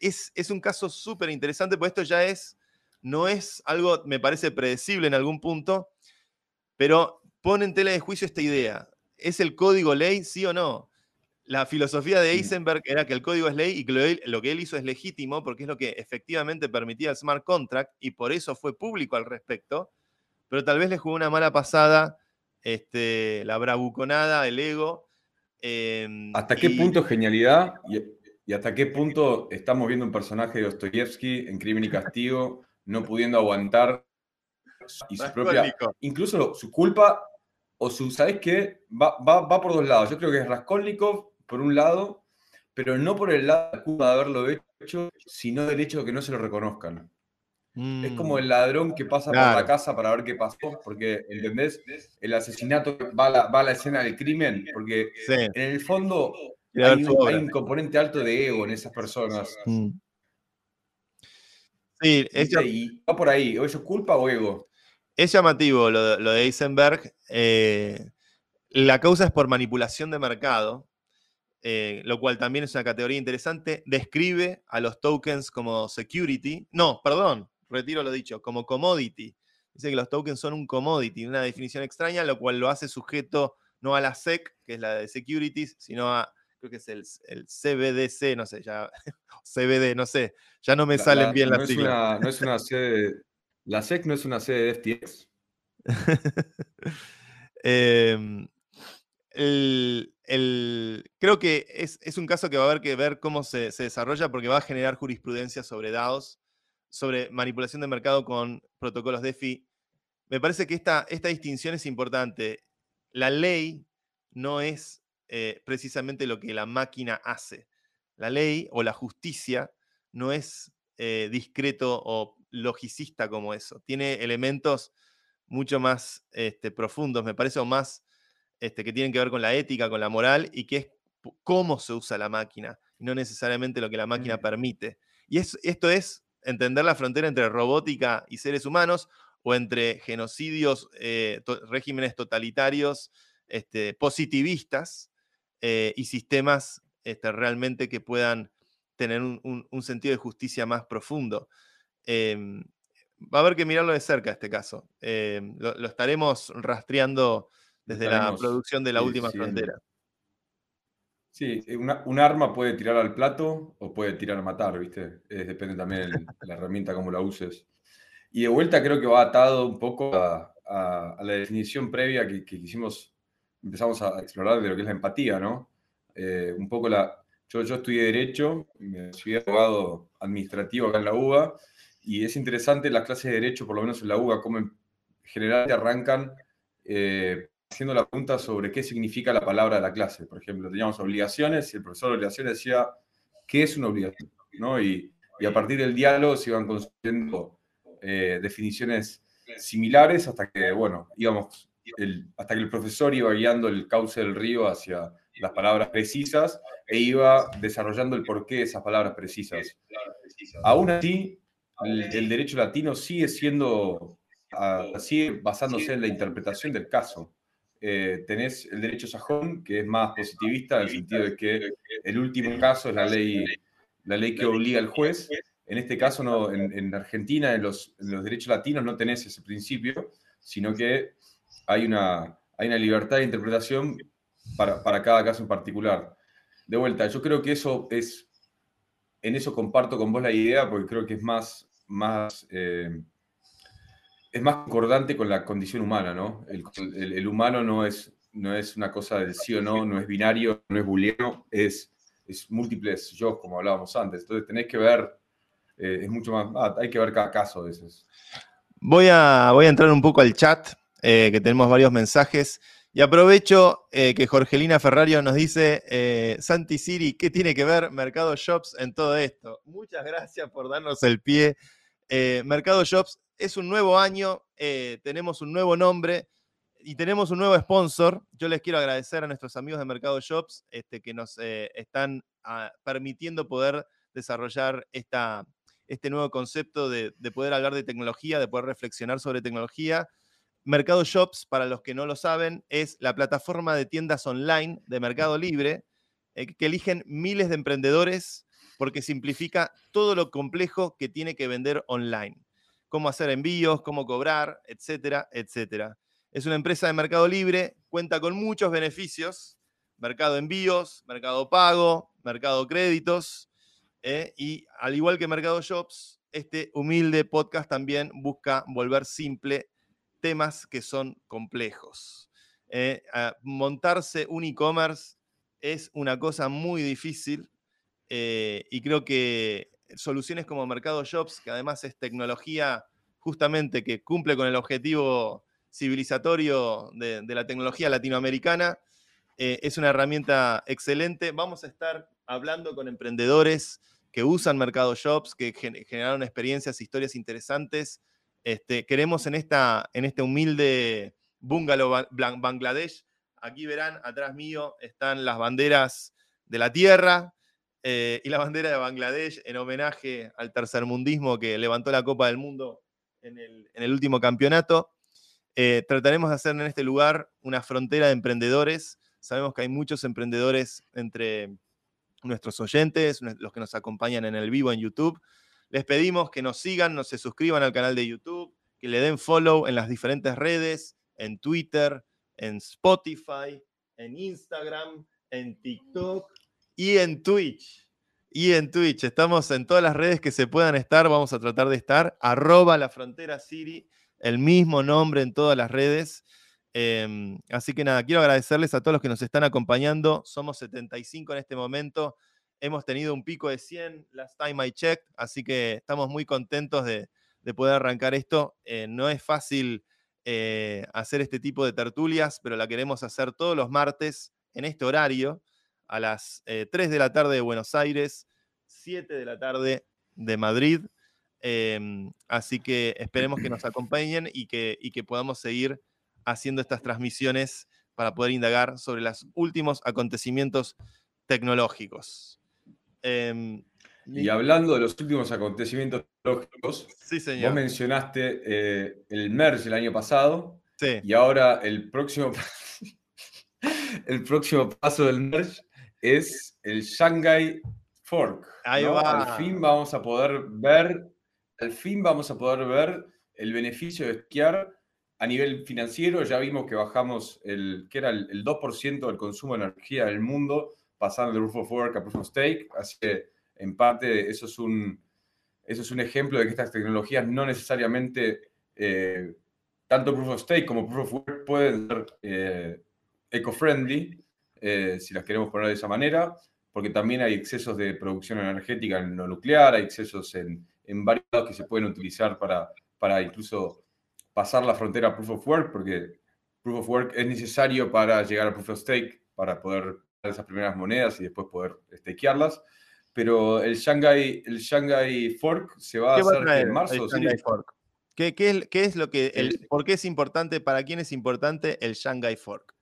Speaker 1: Es, es un caso súper interesante, porque esto ya es no es algo, me parece, predecible en algún punto, pero pone en tela de juicio esta idea. ¿Es el código ley, sí o no? La filosofía de Eisenberg era que el código es ley y que lo, que él hizo es legítimo porque es lo que efectivamente permitía el smart contract y por eso fue público al respecto, pero tal vez le jugó una mala pasada este, la bravuconada, el ego.
Speaker 2: Em, ¿Hasta qué punto genialidad y, y, hasta qué punto estamos viendo un personaje de Dostoyevsky en Crimen y Castigo no pudiendo aguantar y su propia, incluso su culpa o su, ¿sabes qué? Va, va, por dos lados. Yo creo que es Raskolnikov, por un lado, pero no por el lado de haberlo hecho, sino del hecho de que no se lo reconozcan. Es como el mm. ladrón que pasa por la casa para ver qué pasó, porque, ¿entendés? El asesinato va a la, va a la escena del crimen, porque en el fondo hay un, componente alto de ego en esas personas. Mm.
Speaker 1: Sí, es,
Speaker 2: va por ahí, o eso es culpa o ego.
Speaker 1: Es llamativo lo, de Eisenberg. Eh, La causa es por manipulación de mercado, eh, lo cual también es una categoría interesante. Describe a los tokens como security. No, perdón, retiro lo dicho, como commodity. Dice que los tokens son un commodity, una definición extraña, lo cual lo hace sujeto no a la SEC, que es la de securities, sino a, creo que es el, CBDC, no sé, ya, CBD, no sé, ya no me salen bien las
Speaker 2: siglas. no es una sede, la SEC no es una sede de FTX.
Speaker 1: Em, creo que es, un caso que va a haber que ver cómo se, desarrolla porque va a generar jurisprudencia sobre DAOs, sobre manipulación de mercado con protocolos DeFi. Me parece que esta, esta distinción es importante. La ley no es eh, precisamente lo que la máquina hace. La ley o la justicia no es eh, discreto o logicista como eso. Tiene elementos mucho más este, profundos, me parece, o más este, que tienen que ver con la ética, con la moral, y que es cómo se usa la máquina, y no necesariamente lo que la máquina permite. Y esto es entender la frontera entre robótica y seres humanos, o entre genocidios, eh, regímenes totalitarios, este, positivistas, eh, y sistemas este, realmente que puedan tener un, sentido de justicia más profundo. Em, va a haber que mirarlo de cerca este caso. Em, lo, estaremos rastreando desde la producción de la última frontera.
Speaker 2: Sí, eh, un arma puede tirar al plato o puede tirar a matar, ¿viste? depende también de la herramienta como la uses. Y de vuelta creo que va atado un poco a, la definición previa que, que, hicimos, empezamos a explorar de lo que es la empatía, ¿no? Eh, un poco la... Yo, yo estudié Derecho, me recibí abogado administrativo acá en la UBA, y es interesante las clases de Derecho, por lo menos en la UBA, cómo en general arrancan eh, haciendo la pregunta sobre qué significa la palabra de la clase. Por ejemplo, teníamos obligaciones y el profesor de obligaciones decía, ¿qué es una obligación? ¿No? Y, y a partir del diálogo se iban construyendo eh, definiciones similares hasta que, bueno, íbamos, hasta que el profesor iba guiando el cauce del río hacia las palabras precisas e iba desarrollando el porqué de esas palabras precisas. Aún así, el, derecho latino sigue siendo, uh, sigue basándose en la interpretación del caso. Eh, tenés el derecho sajón, que es más positivista, en el sentido de que el último caso es la ley, la ley que obliga al juez, en este caso, no, en, Argentina, en los, derechos latinos, no tenés ese principio, sino que hay una, hay una libertad de interpretación para, cada caso en particular. De vuelta, yo creo que eso es, en eso comparto con vos la idea, porque creo que es más, más, eh, es más concordante con la condición humana, ¿no? El, humano no es, no es una cosa del sí o no, no es binario, no es booleano, es, es múltiples yo, como hablábamos antes. Entonces tenés que ver eh, es mucho más, ah, hay que ver cada caso esos.
Speaker 1: Voy a, voy a entrar un poco al chat, eh, que tenemos varios mensajes. Y aprovecho eh, que Jorgelina Ferrario nos dice, Santi Siri, ¿qué tiene que ver Mercado Shops en todo esto? Muchas gracias por darnos el pie. Mercado Shops es un nuevo año, tenemos un nuevo nombre y tenemos un nuevo sponsor. Yo les quiero agradecer a nuestros amigos de Mercado Shops este, que nos están ah, permitiendo poder desarrollar esta, este nuevo concepto de, poder hablar de tecnología, de poder reflexionar sobre tecnología. Mercado Shops, para los que no lo saben, es la plataforma de tiendas online de Mercado Libre eh, que eligen miles de emprendedores porque simplifica todo lo complejo que tiene que vender online. Cómo hacer envíos, cómo cobrar, etcétera, etcétera. Es una empresa de Mercado Libre, cuenta con muchos beneficios, mercado envíos, mercado pago, mercado créditos, ¿eh? y al igual que Mercado Shops, este humilde podcast también busca volver simple temas que son complejos. ¿eh? montarse un e-commerce es una cosa muy difícil eh, y creo que soluciones como Mercado Shops, que además es tecnología justamente que cumple con el objetivo civilizatorio de, la tecnología latinoamericana, es una herramienta excelente. Vamos a estar hablando con emprendedores que usan Mercado Shops, que generaron experiencias, historias interesantes. Este, queremos en, esta, en este humilde bungalow Bangladesh, aquí verán, atrás mío están las banderas de la tierra eh, y la bandera de Bangladesh en homenaje al tercermundismo que levantó la Copa del Mundo en el, último campeonato. Eh, trataremos de hacer en este lugar una frontera de emprendedores. Sabemos que hay muchos emprendedores entre nuestros oyentes, los que nos acompañan en el vivo en YouTube. Les pedimos que nos sigan, nos se suscriban al canal de YouTube, que le den follow en las diferentes redes, en Twitter, en Spotify, en Instagram, en TikTok y en Twitch. Y en Twitch. Estamos en todas las redes que se puedan estar. Vamos a tratar de estar. Arroba la frontera Siri. El mismo nombre en todas las redes. Em, así que nada, quiero agradecerles a todos los que nos están acompañando. Somos 75 en este momento. Hemos tenido un pico de 100 last time I checked. Así que estamos muy contentos de, poder arrancar esto. Eh, no es fácil eh, hacer este tipo de tertulias, pero la queremos hacer todos los martes en este horario a las 3 eh, de la tarde de Buenos Aires, 7 de la tarde de Madrid. Em, así que esperemos que nos acompañen y que podamos seguir haciendo estas transmisiones para poder indagar sobre los últimos acontecimientos tecnológicos.
Speaker 2: Em, y hablando de los últimos acontecimientos tecnológicos,
Speaker 1: sí, señor.
Speaker 2: vos mencionaste eh, el merge el año pasado
Speaker 1: sí.
Speaker 2: y ahora el próximo, el próximo paso del merge es el Shanghai Fork.
Speaker 1: Ahí va.
Speaker 2: Al fin vamos a poder ver, al fin vamos a poder ver el beneficio de esquiar a nivel financiero. Ya vimos que bajamos el, que era el, 2% del consumo de energía del mundo, pasando de Proof of Work a Proof of Stake. Así que, en parte, eso es un, eso es un ejemplo de que estas tecnologías no necesariamente, eh, tanto Proof of Stake como Proof of Work, pueden ser eh, eco-friendly eh, si las queremos poner de esa manera, porque también hay excesos de producción energética en lo nuclear, hay excesos en, en varios lados que se pueden utilizar para, para incluso pasar la frontera a Proof of Work, porque Proof of Work es necesario para llegar a Proof of Stake, para poder esas primeras monedas y después poder stakearlas. Pero el Shanghai, el Shanghai Fork se va a hacer en marzo.
Speaker 1: ¿Qué, qué, qué, es lo que, el, por qué es importante, para quién es importante el Shanghai Fork?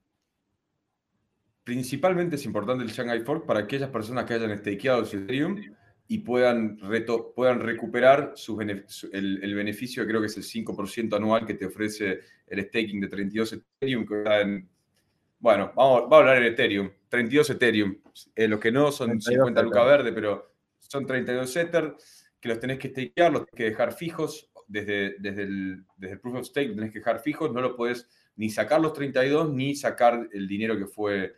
Speaker 2: Principalmente es importante el Shanghai Fork para aquellas personas que hayan stakeado su Ethereum y puedan, reto, puedan recuperar su el, beneficio, creo que es el 5% anual que te ofrece el staking de 32 Ethereum, que está en, bueno, vamos, a hablar en Ethereum, 32 Ethereum, eh, los que no son 50 lucas verde, pero son 32 Ether, que los tenés que stakear, los tenés que dejar fijos, desde, desde, el, desde el Proof of Stake los tenés que dejar fijos, no lo puedes ni sacar los 32, ni sacar el dinero que fue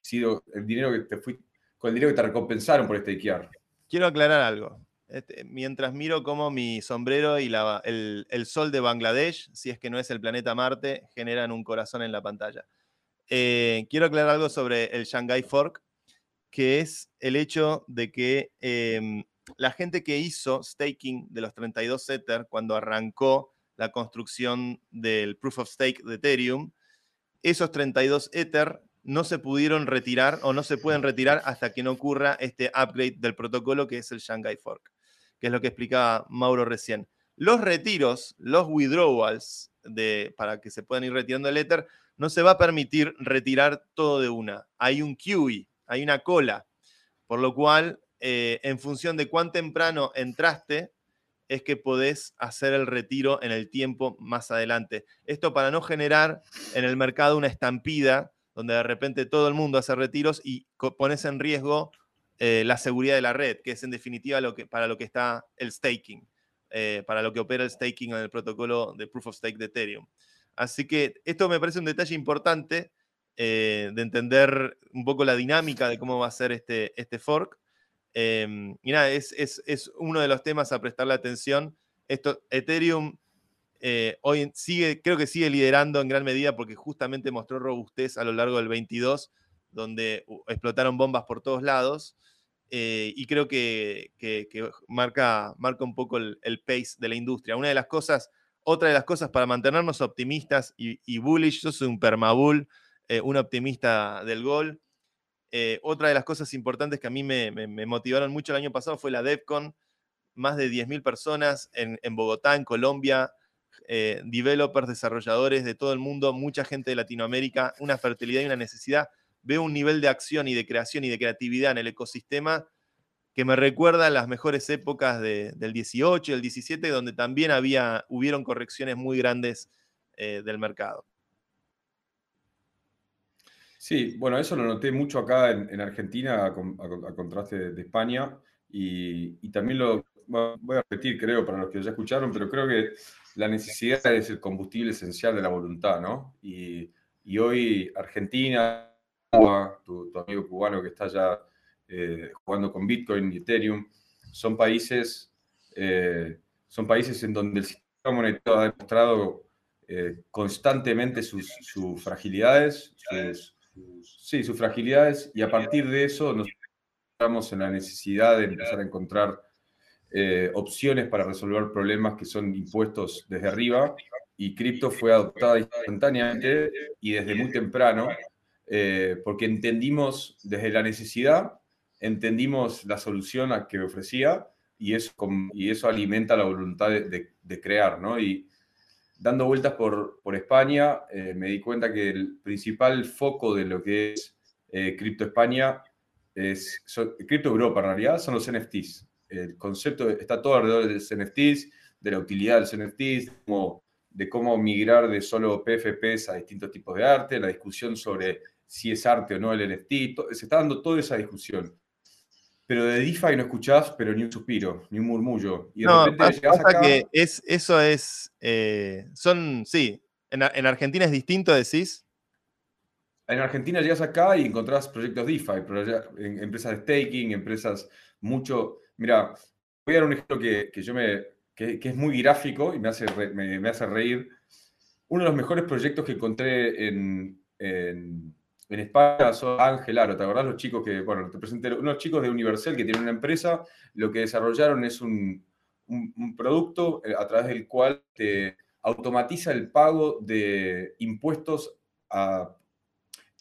Speaker 2: sido el dinero que te fui, con el dinero que te recompensaron por este
Speaker 1: Quiero aclarar algo. Este, mientras miro cómo mi sombrero y el, sol de Bangladesh, si es que no es el planeta Marte, generan un corazón en la pantalla. Eh, quiero aclarar algo sobre el Shanghai Fork, que es el hecho de que em, la gente que hizo staking de los 32 Ether cuando arrancó la construcción del Proof of Stake de Ethereum, esos 32 Ether no se pudieron retirar o no se pueden retirar hasta que no ocurra este upgrade del protocolo que es el Shanghai Fork, que es lo que explicaba Mauro recién. Los retiros, los withdrawals de, para que se puedan ir retirando el Ether, no se va a permitir retirar todo de una. Hay un QE, hay una cola, por lo cual, eh, en función de cuán temprano entraste, es que podés hacer el retiro en el tiempo más adelante. Esto para no generar en el mercado una estampida donde de repente todo el mundo hace retiros y pones en riesgo eh, la seguridad de la red, que es en definitiva lo que, para lo que está el staking, eh, para lo que opera el staking en el protocolo de Proof of Stake de Ethereum. Así que esto me parece un detalle importante eh, de entender un poco la dinámica de cómo va a ser este, este fork. Em, y nada, es, es, es, uno de los temas a prestarle atención. Esto, Ethereum eh, hoy sigue, creo que sigue liderando en gran medida porque justamente mostró robustez a lo largo del 22, donde explotaron bombas por todos lados. Eh, y creo que, marca, marca un poco el, pace de la industria. Una de las cosas, otra de las cosas para mantenernos optimistas y, bullish, yo soy un permabull, eh, un optimista del gol. otra de las cosas importantes que a mí me, motivaron mucho el año pasado fue la DevCon, más de 10.000 personas en, en Bogotá, en Colombia, eh, developers, desarrolladores de todo el mundo, mucha gente de Latinoamérica, una fertilidad y una necesidad. Veo un nivel de acción y de creación y de creatividad en el ecosistema que me recuerda a las mejores épocas del 18 y el 17, donde también había, hubieron correcciones muy grandes del mercado.
Speaker 2: Sí, bueno, eso lo noté mucho acá en, Argentina, a, contraste de, España, y, también lo voy a repetir, creo, para los que ya escucharon, pero creo que la necesidad es el combustible esencial de la voluntad, ¿no? Y, hoy Argentina, tu, amigo cubano que está ya eh, jugando con Bitcoin y Ethereum, son países, eh, son países en donde el sistema monetario ha demostrado eh, constantemente sus, fragilidades, sus sí, sus fragilidades, y a partir de eso nos encontramos en la necesidad de empezar a encontrar opciones para resolver problemas que son impuestos desde arriba, y cripto fue adoptada instantáneamente y desde muy temprano, porque entendimos desde la necesidad, entendimos la solución a que ofrecía, y eso, y eso alimenta la voluntad de, de crear, ¿no? Y, dando vueltas por, España, eh, me di cuenta que el principal foco de lo que es eh, España, es, Cripto Europa en realidad, son los NFTs. El concepto está todo alrededor de los NFTs, de la utilidad de los NFTs, de cómo migrar de solo PFPs a distintos tipos de arte, la discusión sobre si es arte o no el NFT, se está dando toda esa discusión pero de DeFi no escuchás, pero ni un suspiro, ni un murmullo. Y de
Speaker 1: no, repente pasa, que es, eso es, eh, son, sí, en, Argentina es distinto, decís.
Speaker 2: En Argentina llegas acá y encontrás proyectos DeFi, empresas de staking, empresas mucho... Mira, voy a dar un ejemplo que, yo me, que, es muy gráfico y me hace, me, hace reír. Uno de los mejores proyectos que encontré en en España son Ángel Aro, ¿te acordás los chicos que, bueno, te presenté, unos chicos de Universal que tienen una empresa, lo que desarrollaron es un, producto eh, a través del cual te automatiza el pago de impuestos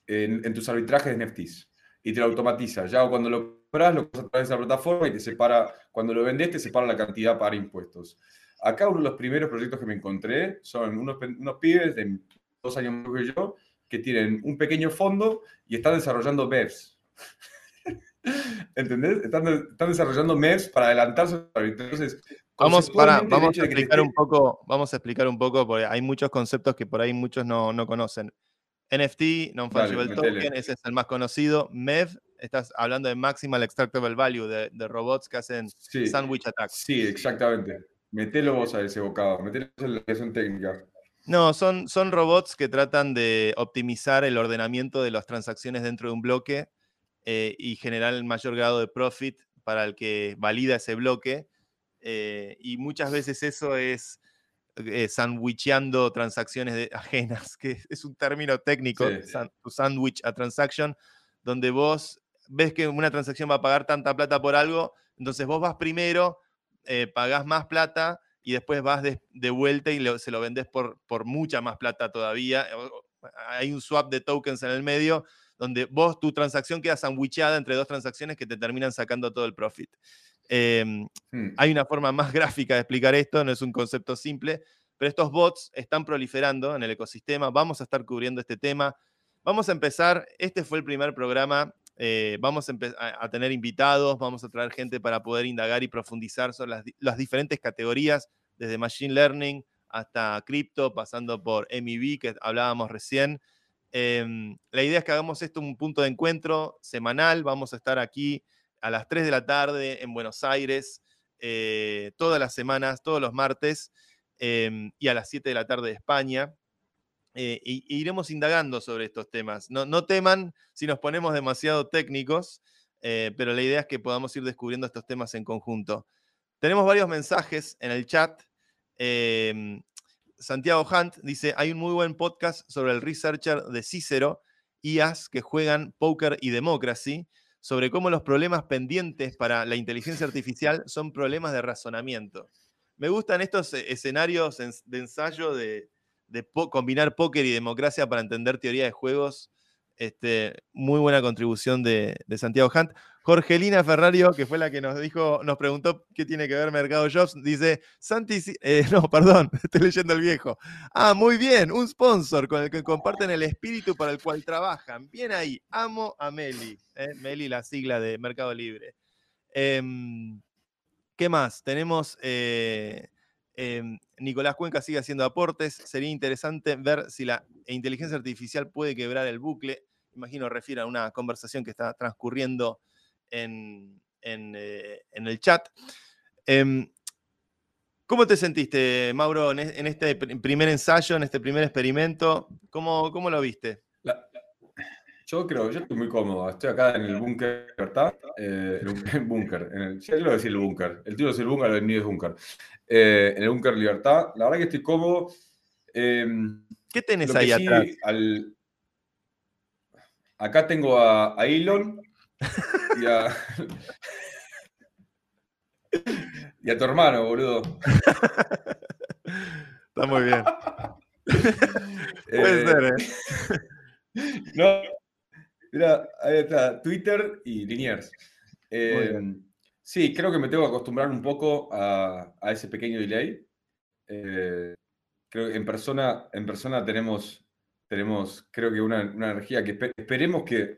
Speaker 2: en, tus arbitrajes de NFTs. Y te lo automatiza. Ya cuando lo compras, lo compras a través de esa plataforma y te separa, cuando lo vendes, te separa la cantidad para impuestos. Acá uno de los primeros proyectos que me encontré son unos, unos pibes de dos años más que yo, que tienen un pequeño fondo y están desarrollando MEVs. ¿Entendés? Están, desarrollando MEVs para adelantarse. Entonces,
Speaker 1: vamos, para, vamos a explicar un poco, vamos a explicar un poco, porque hay muchos conceptos que por ahí muchos no, conocen. NFT, Non-Fungible Token, ese es el más conocido. MEV, estás hablando de Maximal Extractable Value, de, robots que hacen sandwich attacks.
Speaker 2: Sí, exactamente. Metelo vos a ese bocado, metelo en la lección técnica.
Speaker 1: No, son, son robots que tratan de optimizar el ordenamiento de las transacciones dentro de un bloque eh, y generar el mayor grado de profit para el que valida ese bloque. Eh, y muchas veces eso es eh, sandwicheando transacciones ajenas, que es un término técnico, sandwich a transaction, donde vos ves que una transacción va a pagar tanta plata por algo, entonces vos vas primero, pagás más plata y después vas de, vuelta y se lo vendes por, por mucha más plata todavía. Hay un swap de tokens en el medio donde vos, tu transacción queda sandwichada entre dos transacciones que te terminan sacando todo el profit. Em, hmm. Hay una forma más gráfica de explicar esto, no es un concepto simple, pero estos bots están proliferando en el ecosistema. Vamos a estar cubriendo este tema. Vamos a empezar. Este fue el primer programa eh, vamos a, tener invitados, vamos a traer gente para poder indagar y profundizar sobre las, diferentes categorías, desde Machine Learning hasta cripto, pasando por MEV, que hablábamos recién. Em, la idea es que hagamos esto un punto de encuentro semanal. Vamos a estar aquí a las 3 de la tarde en Buenos Aires, eh, todas las semanas, todos los martes, em, y a las 7 de la tarde de España. Eh, iremos indagando sobre estos temas. No, teman si nos ponemos demasiado técnicos, eh, pero la idea es que podamos ir descubriendo estos temas en conjunto. Tenemos varios mensajes en el chat. Em, Santiago Hunt dice, hay un muy buen podcast sobre el researcher de Cicero, IAS, que juegan Poker y Democracy, sobre cómo los problemas pendientes para la inteligencia artificial son problemas de razonamiento. Me gustan estos eh, escenarios de ensayo de, de combinar póker y democracia para entender teoría de juegos. Este, muy buena contribución de, Santiago Hunt. Jorgelina Ferrario, que fue la que nos dijo, nos preguntó qué tiene que ver Mercado Jobs, dice, Santi, eh, no, perdón, estoy leyendo el viejo. Ah, muy bien, un sponsor con el que comparten el espíritu para el cual trabajan. Bien ahí, amo a Meli. Eh, Meli, la sigla de Mercado Libre. Em, ¿Qué más? Tenemos eh, Em, Nicolás Cuenca sigue haciendo aportes. Sería interesante ver si la inteligencia artificial puede quebrar el bucle. Imagino refiere a una conversación que está transcurriendo en, eh, el chat. Em, ¿Cómo te sentiste, Mauro, en, este primer ensayo, en este primer experimento? ¿Cómo, cómo lo viste?
Speaker 2: Yo creo, yo estoy muy cómodo. Estoy acá en el búnker, ¿verdad? Eh, en el búnker. yo quiero decir el búnker. El título es el búnker, el mío es búnker. Eh, en el búnker Libertad. La verdad que estoy cómodo.
Speaker 1: Em, ¿Qué tenés ahí atrás?
Speaker 2: Acá tengo a, a Elon y a... y a tu hermano, boludo.
Speaker 1: Está muy bien. Puede
Speaker 2: eh, ser, ¿eh? No, mira, ahí está, Twitter y Liniers. Eh, sí, creo que me tengo que acostumbrar un poco a, ese pequeño delay. Eh, creo que en persona, en persona tenemos, tenemos creo que una, energía que esperemos que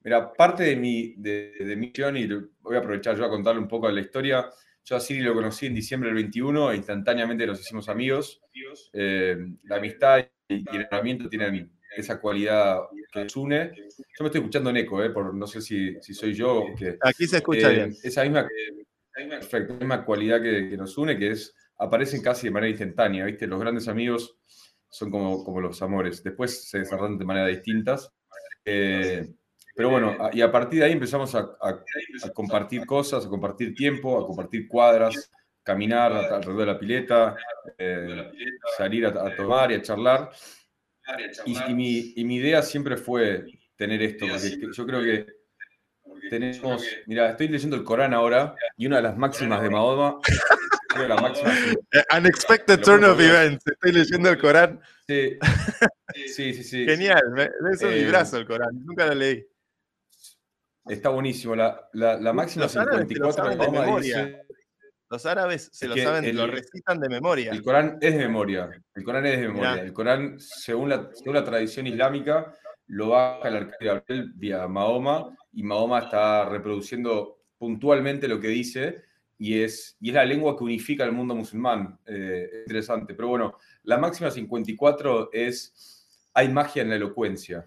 Speaker 2: Mira, parte de mi, de, de mi y voy a aprovechar yo a contarle un poco de la historia. Yo a Siri lo conocí en diciembre del 21 e instantáneamente nos hicimos amigos. Eh, la amistad y, el herramienta tienen esa cualidad que nos une. Yo me estoy escuchando en eco, eh, por, no sé si, si soy yo o qué.
Speaker 1: Aquí se escucha eh, bien.
Speaker 2: Esa misma, perfecto, misma cualidad que, que, nos une, que es, aparecen casi de manera instantánea, ¿viste? Los grandes amigos son como, como los amores. Después se desarrollan de manera distintas. Eh, pero bueno, y a partir de ahí empezamos a, compartir cosas, a compartir tiempo, a compartir cuadras, caminar alrededor de la pileta, eh, salir a, tomar y a charlar. Y, mi, y, mi, idea siempre fue tener esto, porque yo creo que tenemos, mira, estoy leyendo el Corán ahora y una de las máximas de Mahoma,
Speaker 1: la máxima, Unexpected turn of events, estoy leyendo el Corán.
Speaker 2: Sí, sí, sí.
Speaker 1: Genial, es un librazo el Corán, nunca lo leí.
Speaker 2: Está buenísimo. La, la, máxima los 54
Speaker 1: de memoria. Los árabes se lo saben, lo recitan de memoria.
Speaker 2: El Corán es de memoria. El Corán es de memoria. El Corán, según la, según la tradición islámica, lo baja el arcángel Gabriel vía Mahoma y Mahoma está reproduciendo puntualmente lo que dice y es, y es la lengua que unifica al mundo musulmán. Eh, interesante. Pero bueno, la máxima 54 es, hay magia en la elocuencia.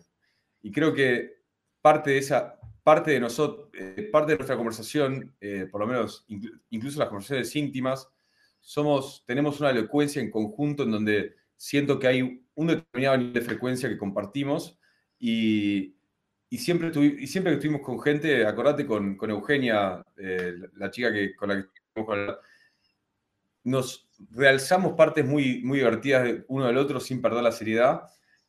Speaker 2: Y creo que parte de esa, parte de, nosotros, eh, parte de nuestra conversación, eh, por lo menos incluso las conversaciones íntimas, somos, tenemos una elocuencia en conjunto en donde siento que hay un determinado nivel de frecuencia que compartimos y, y siempre, y siempre que estuvimos con gente, acordate con, con Eugenia, eh, la chica que, con la que estuvimos nos realzamos partes muy, muy divertidas uno del otro sin perder la seriedad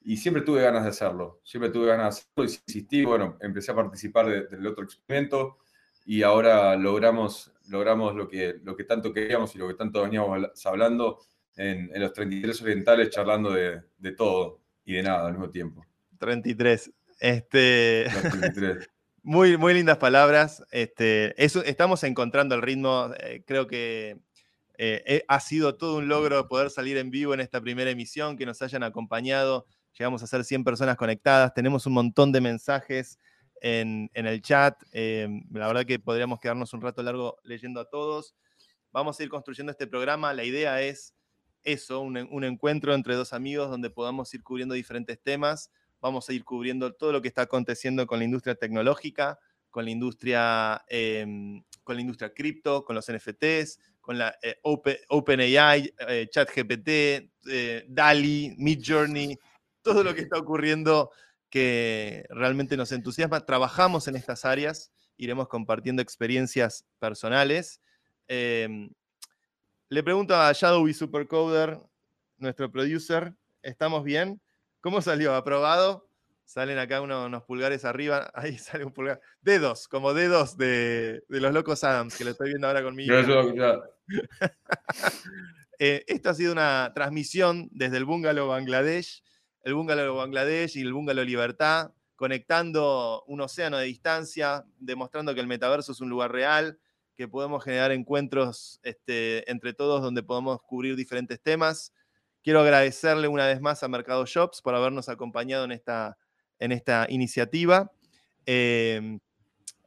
Speaker 2: y siempre tuve ganas de hacerlo, siempre tuve ganas de hacerlo y insistí, bueno, empecé a participar del otro experimento y ahora logramos, logramos lo, que, lo que tanto queríamos y lo que tanto veníamos hablando en, los 33 orientales, charlando de, de, todo y de nada al mismo tiempo.
Speaker 1: 33. Este... muy, muy lindas palabras. Este, eso, estamos encontrando el ritmo. Eh, creo que eh, eh, ha sido todo un logro poder salir en vivo en esta primera emisión, que nos hayan acompañado llegamos a ser 100 personas conectadas, tenemos un montón de mensajes en, el chat, eh, la verdad que podríamos quedarnos un rato largo leyendo a todos. Vamos a ir construyendo este programa, la idea es eso, un, encuentro entre dos amigos donde podamos ir cubriendo diferentes temas, vamos a ir cubriendo todo lo que está aconteciendo con la industria tecnológica, con la industria, em, industria cripto, con los NFTs, con la eh, OpenAI, eh, ChatGPT, DALI, Midjourney, todo lo que está ocurriendo que realmente nos entusiasma. Trabajamos en estas áreas, iremos compartiendo experiencias personales. Em, le pregunto a Shadowy Supercoder, nuestro producer, ¿estamos bien? ¿Cómo salió? ¿Aprobado? Salen acá unos pulgares arriba, ahí sale un pulgar. Dedos, como dedos de, los locos Adams, que lo estoy viendo ahora conmigo. Eh, esto ha sido una transmisión desde el Bungalow Bangladesh el bungalow Bangladesh y el bungalow Libertad, conectando un océano de distancia, demostrando que el metaverso es un lugar real, que podemos generar encuentros este, entre todos donde podemos cubrir diferentes temas. Quiero agradecerle una vez más a Mercado Shops por habernos acompañado en esta, en esta iniciativa. Em,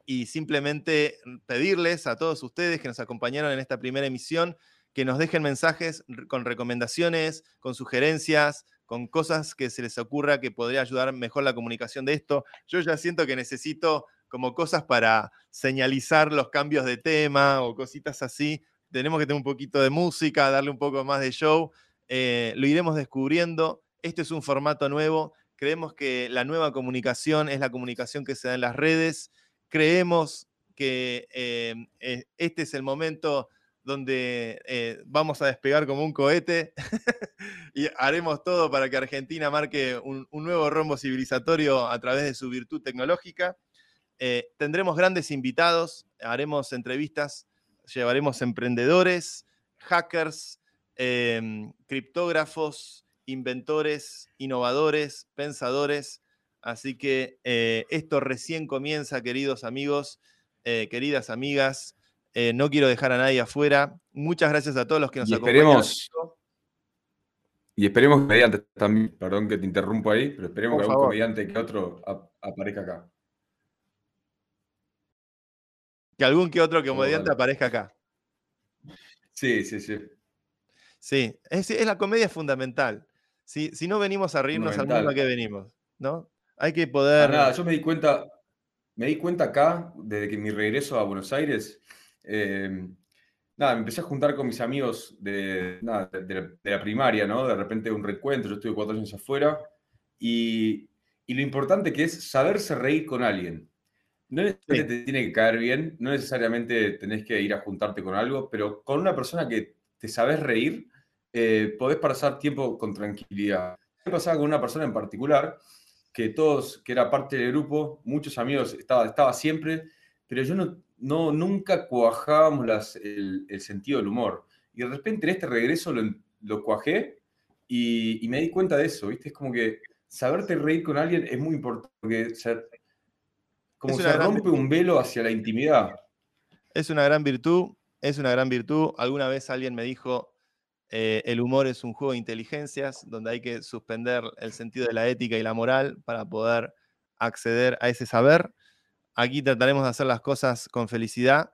Speaker 1: y simplemente pedirles a todos ustedes que nos acompañaron en esta primera emisión que nos dejen mensajes con recomendaciones, con sugerencias, con cosas que se les ocurra que podría ayudar mejor la comunicación de esto. Yo ya siento que necesito como cosas para señalizar los cambios de tema o cositas así. Tenemos que tener un poquito de música, darle un poco más de show. Eh, lo iremos descubriendo. Este es un formato nuevo. Creemos que la nueva comunicación es la comunicación que se da en las redes. Creemos que eh, eh, este es el momento donde eh, vamos a despegar como un cohete y haremos todo para que Argentina marque un, nuevo rombo civilizatorio a través de su virtud tecnológica. Eh, tendremos grandes invitados, haremos entrevistas, llevaremos emprendedores, hackers, em, criptógrafos, inventores, innovadores, pensadores. Así que eh, esto recién comienza, queridos amigos, queridas amigas. Eh, no quiero dejar a nadie afuera. Muchas gracias a todos los que nos
Speaker 2: y esperemos, Y esperemos que mediante también, perdón que te interrumpo ahí, pero esperemos que algún comediante que otro aparezca acá.
Speaker 1: Que algún que otro comediante aparezca acá.
Speaker 2: Sí, sí, sí.
Speaker 1: Sí, es, la comedia fundamental. Si, si no venimos a reírnos al mundo a qué venimos, ¿no? Hay que poder.
Speaker 2: nada, yo me di cuenta, me di cuenta acá, desde que mi regreso a Buenos Aires, eh, nada, me empecé a juntar con mis amigos de, la, primaria, ¿no? De repente un recuento, yo estuve cuatro años afuera, y, lo importante que es saberse reír con alguien. No necesariamente te tiene que caer bien, no necesariamente tenés que ir a juntarte con algo, pero con una persona que te sabes reír, eh, podés pasar tiempo con tranquilidad. Me pasaba con una persona en particular, que todos, que era parte del grupo, muchos amigos, estaba, estaba siempre, pero yo no, no, nunca cuajábamos las, el, sentido del humor. Y de repente en este regreso lo, lo cuajé y, me di cuenta de eso, ¿viste? Es como que saberte reír con alguien es muy importante, porque como se rompe un velo hacia la intimidad.
Speaker 1: Es una gran virtud, es una gran virtud. Alguna vez alguien me dijo, eh, el humor es un juego de inteligencias donde hay que suspender el sentido de la ética y la moral para poder acceder a ese saber. Aquí trataremos de hacer las cosas con felicidad.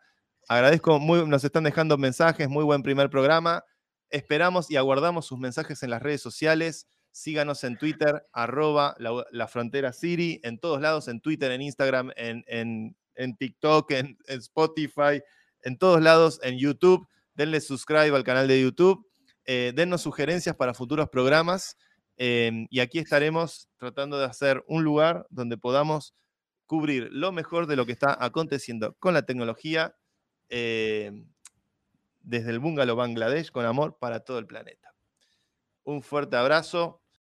Speaker 1: Agradezco, muy, nos están dejando mensajes, muy buen primer programa. Esperamos y aguardamos sus mensajes en las redes sociales. Síganos en Twitter, arroba la, frontera City, en todos lados, en Twitter, en Instagram, en, TikTok, en, Spotify, en todos lados, en YouTube. Denle subscribe al canal de YouTube. Eh, dennos sugerencias para futuros programas. Eh, y aquí estaremos tratando de hacer un lugar donde podamos cubrir lo mejor de lo que está aconteciendo con la tecnología eh, desde el bungalow Bangladesh con amor para todo el planeta. Un fuerte abrazo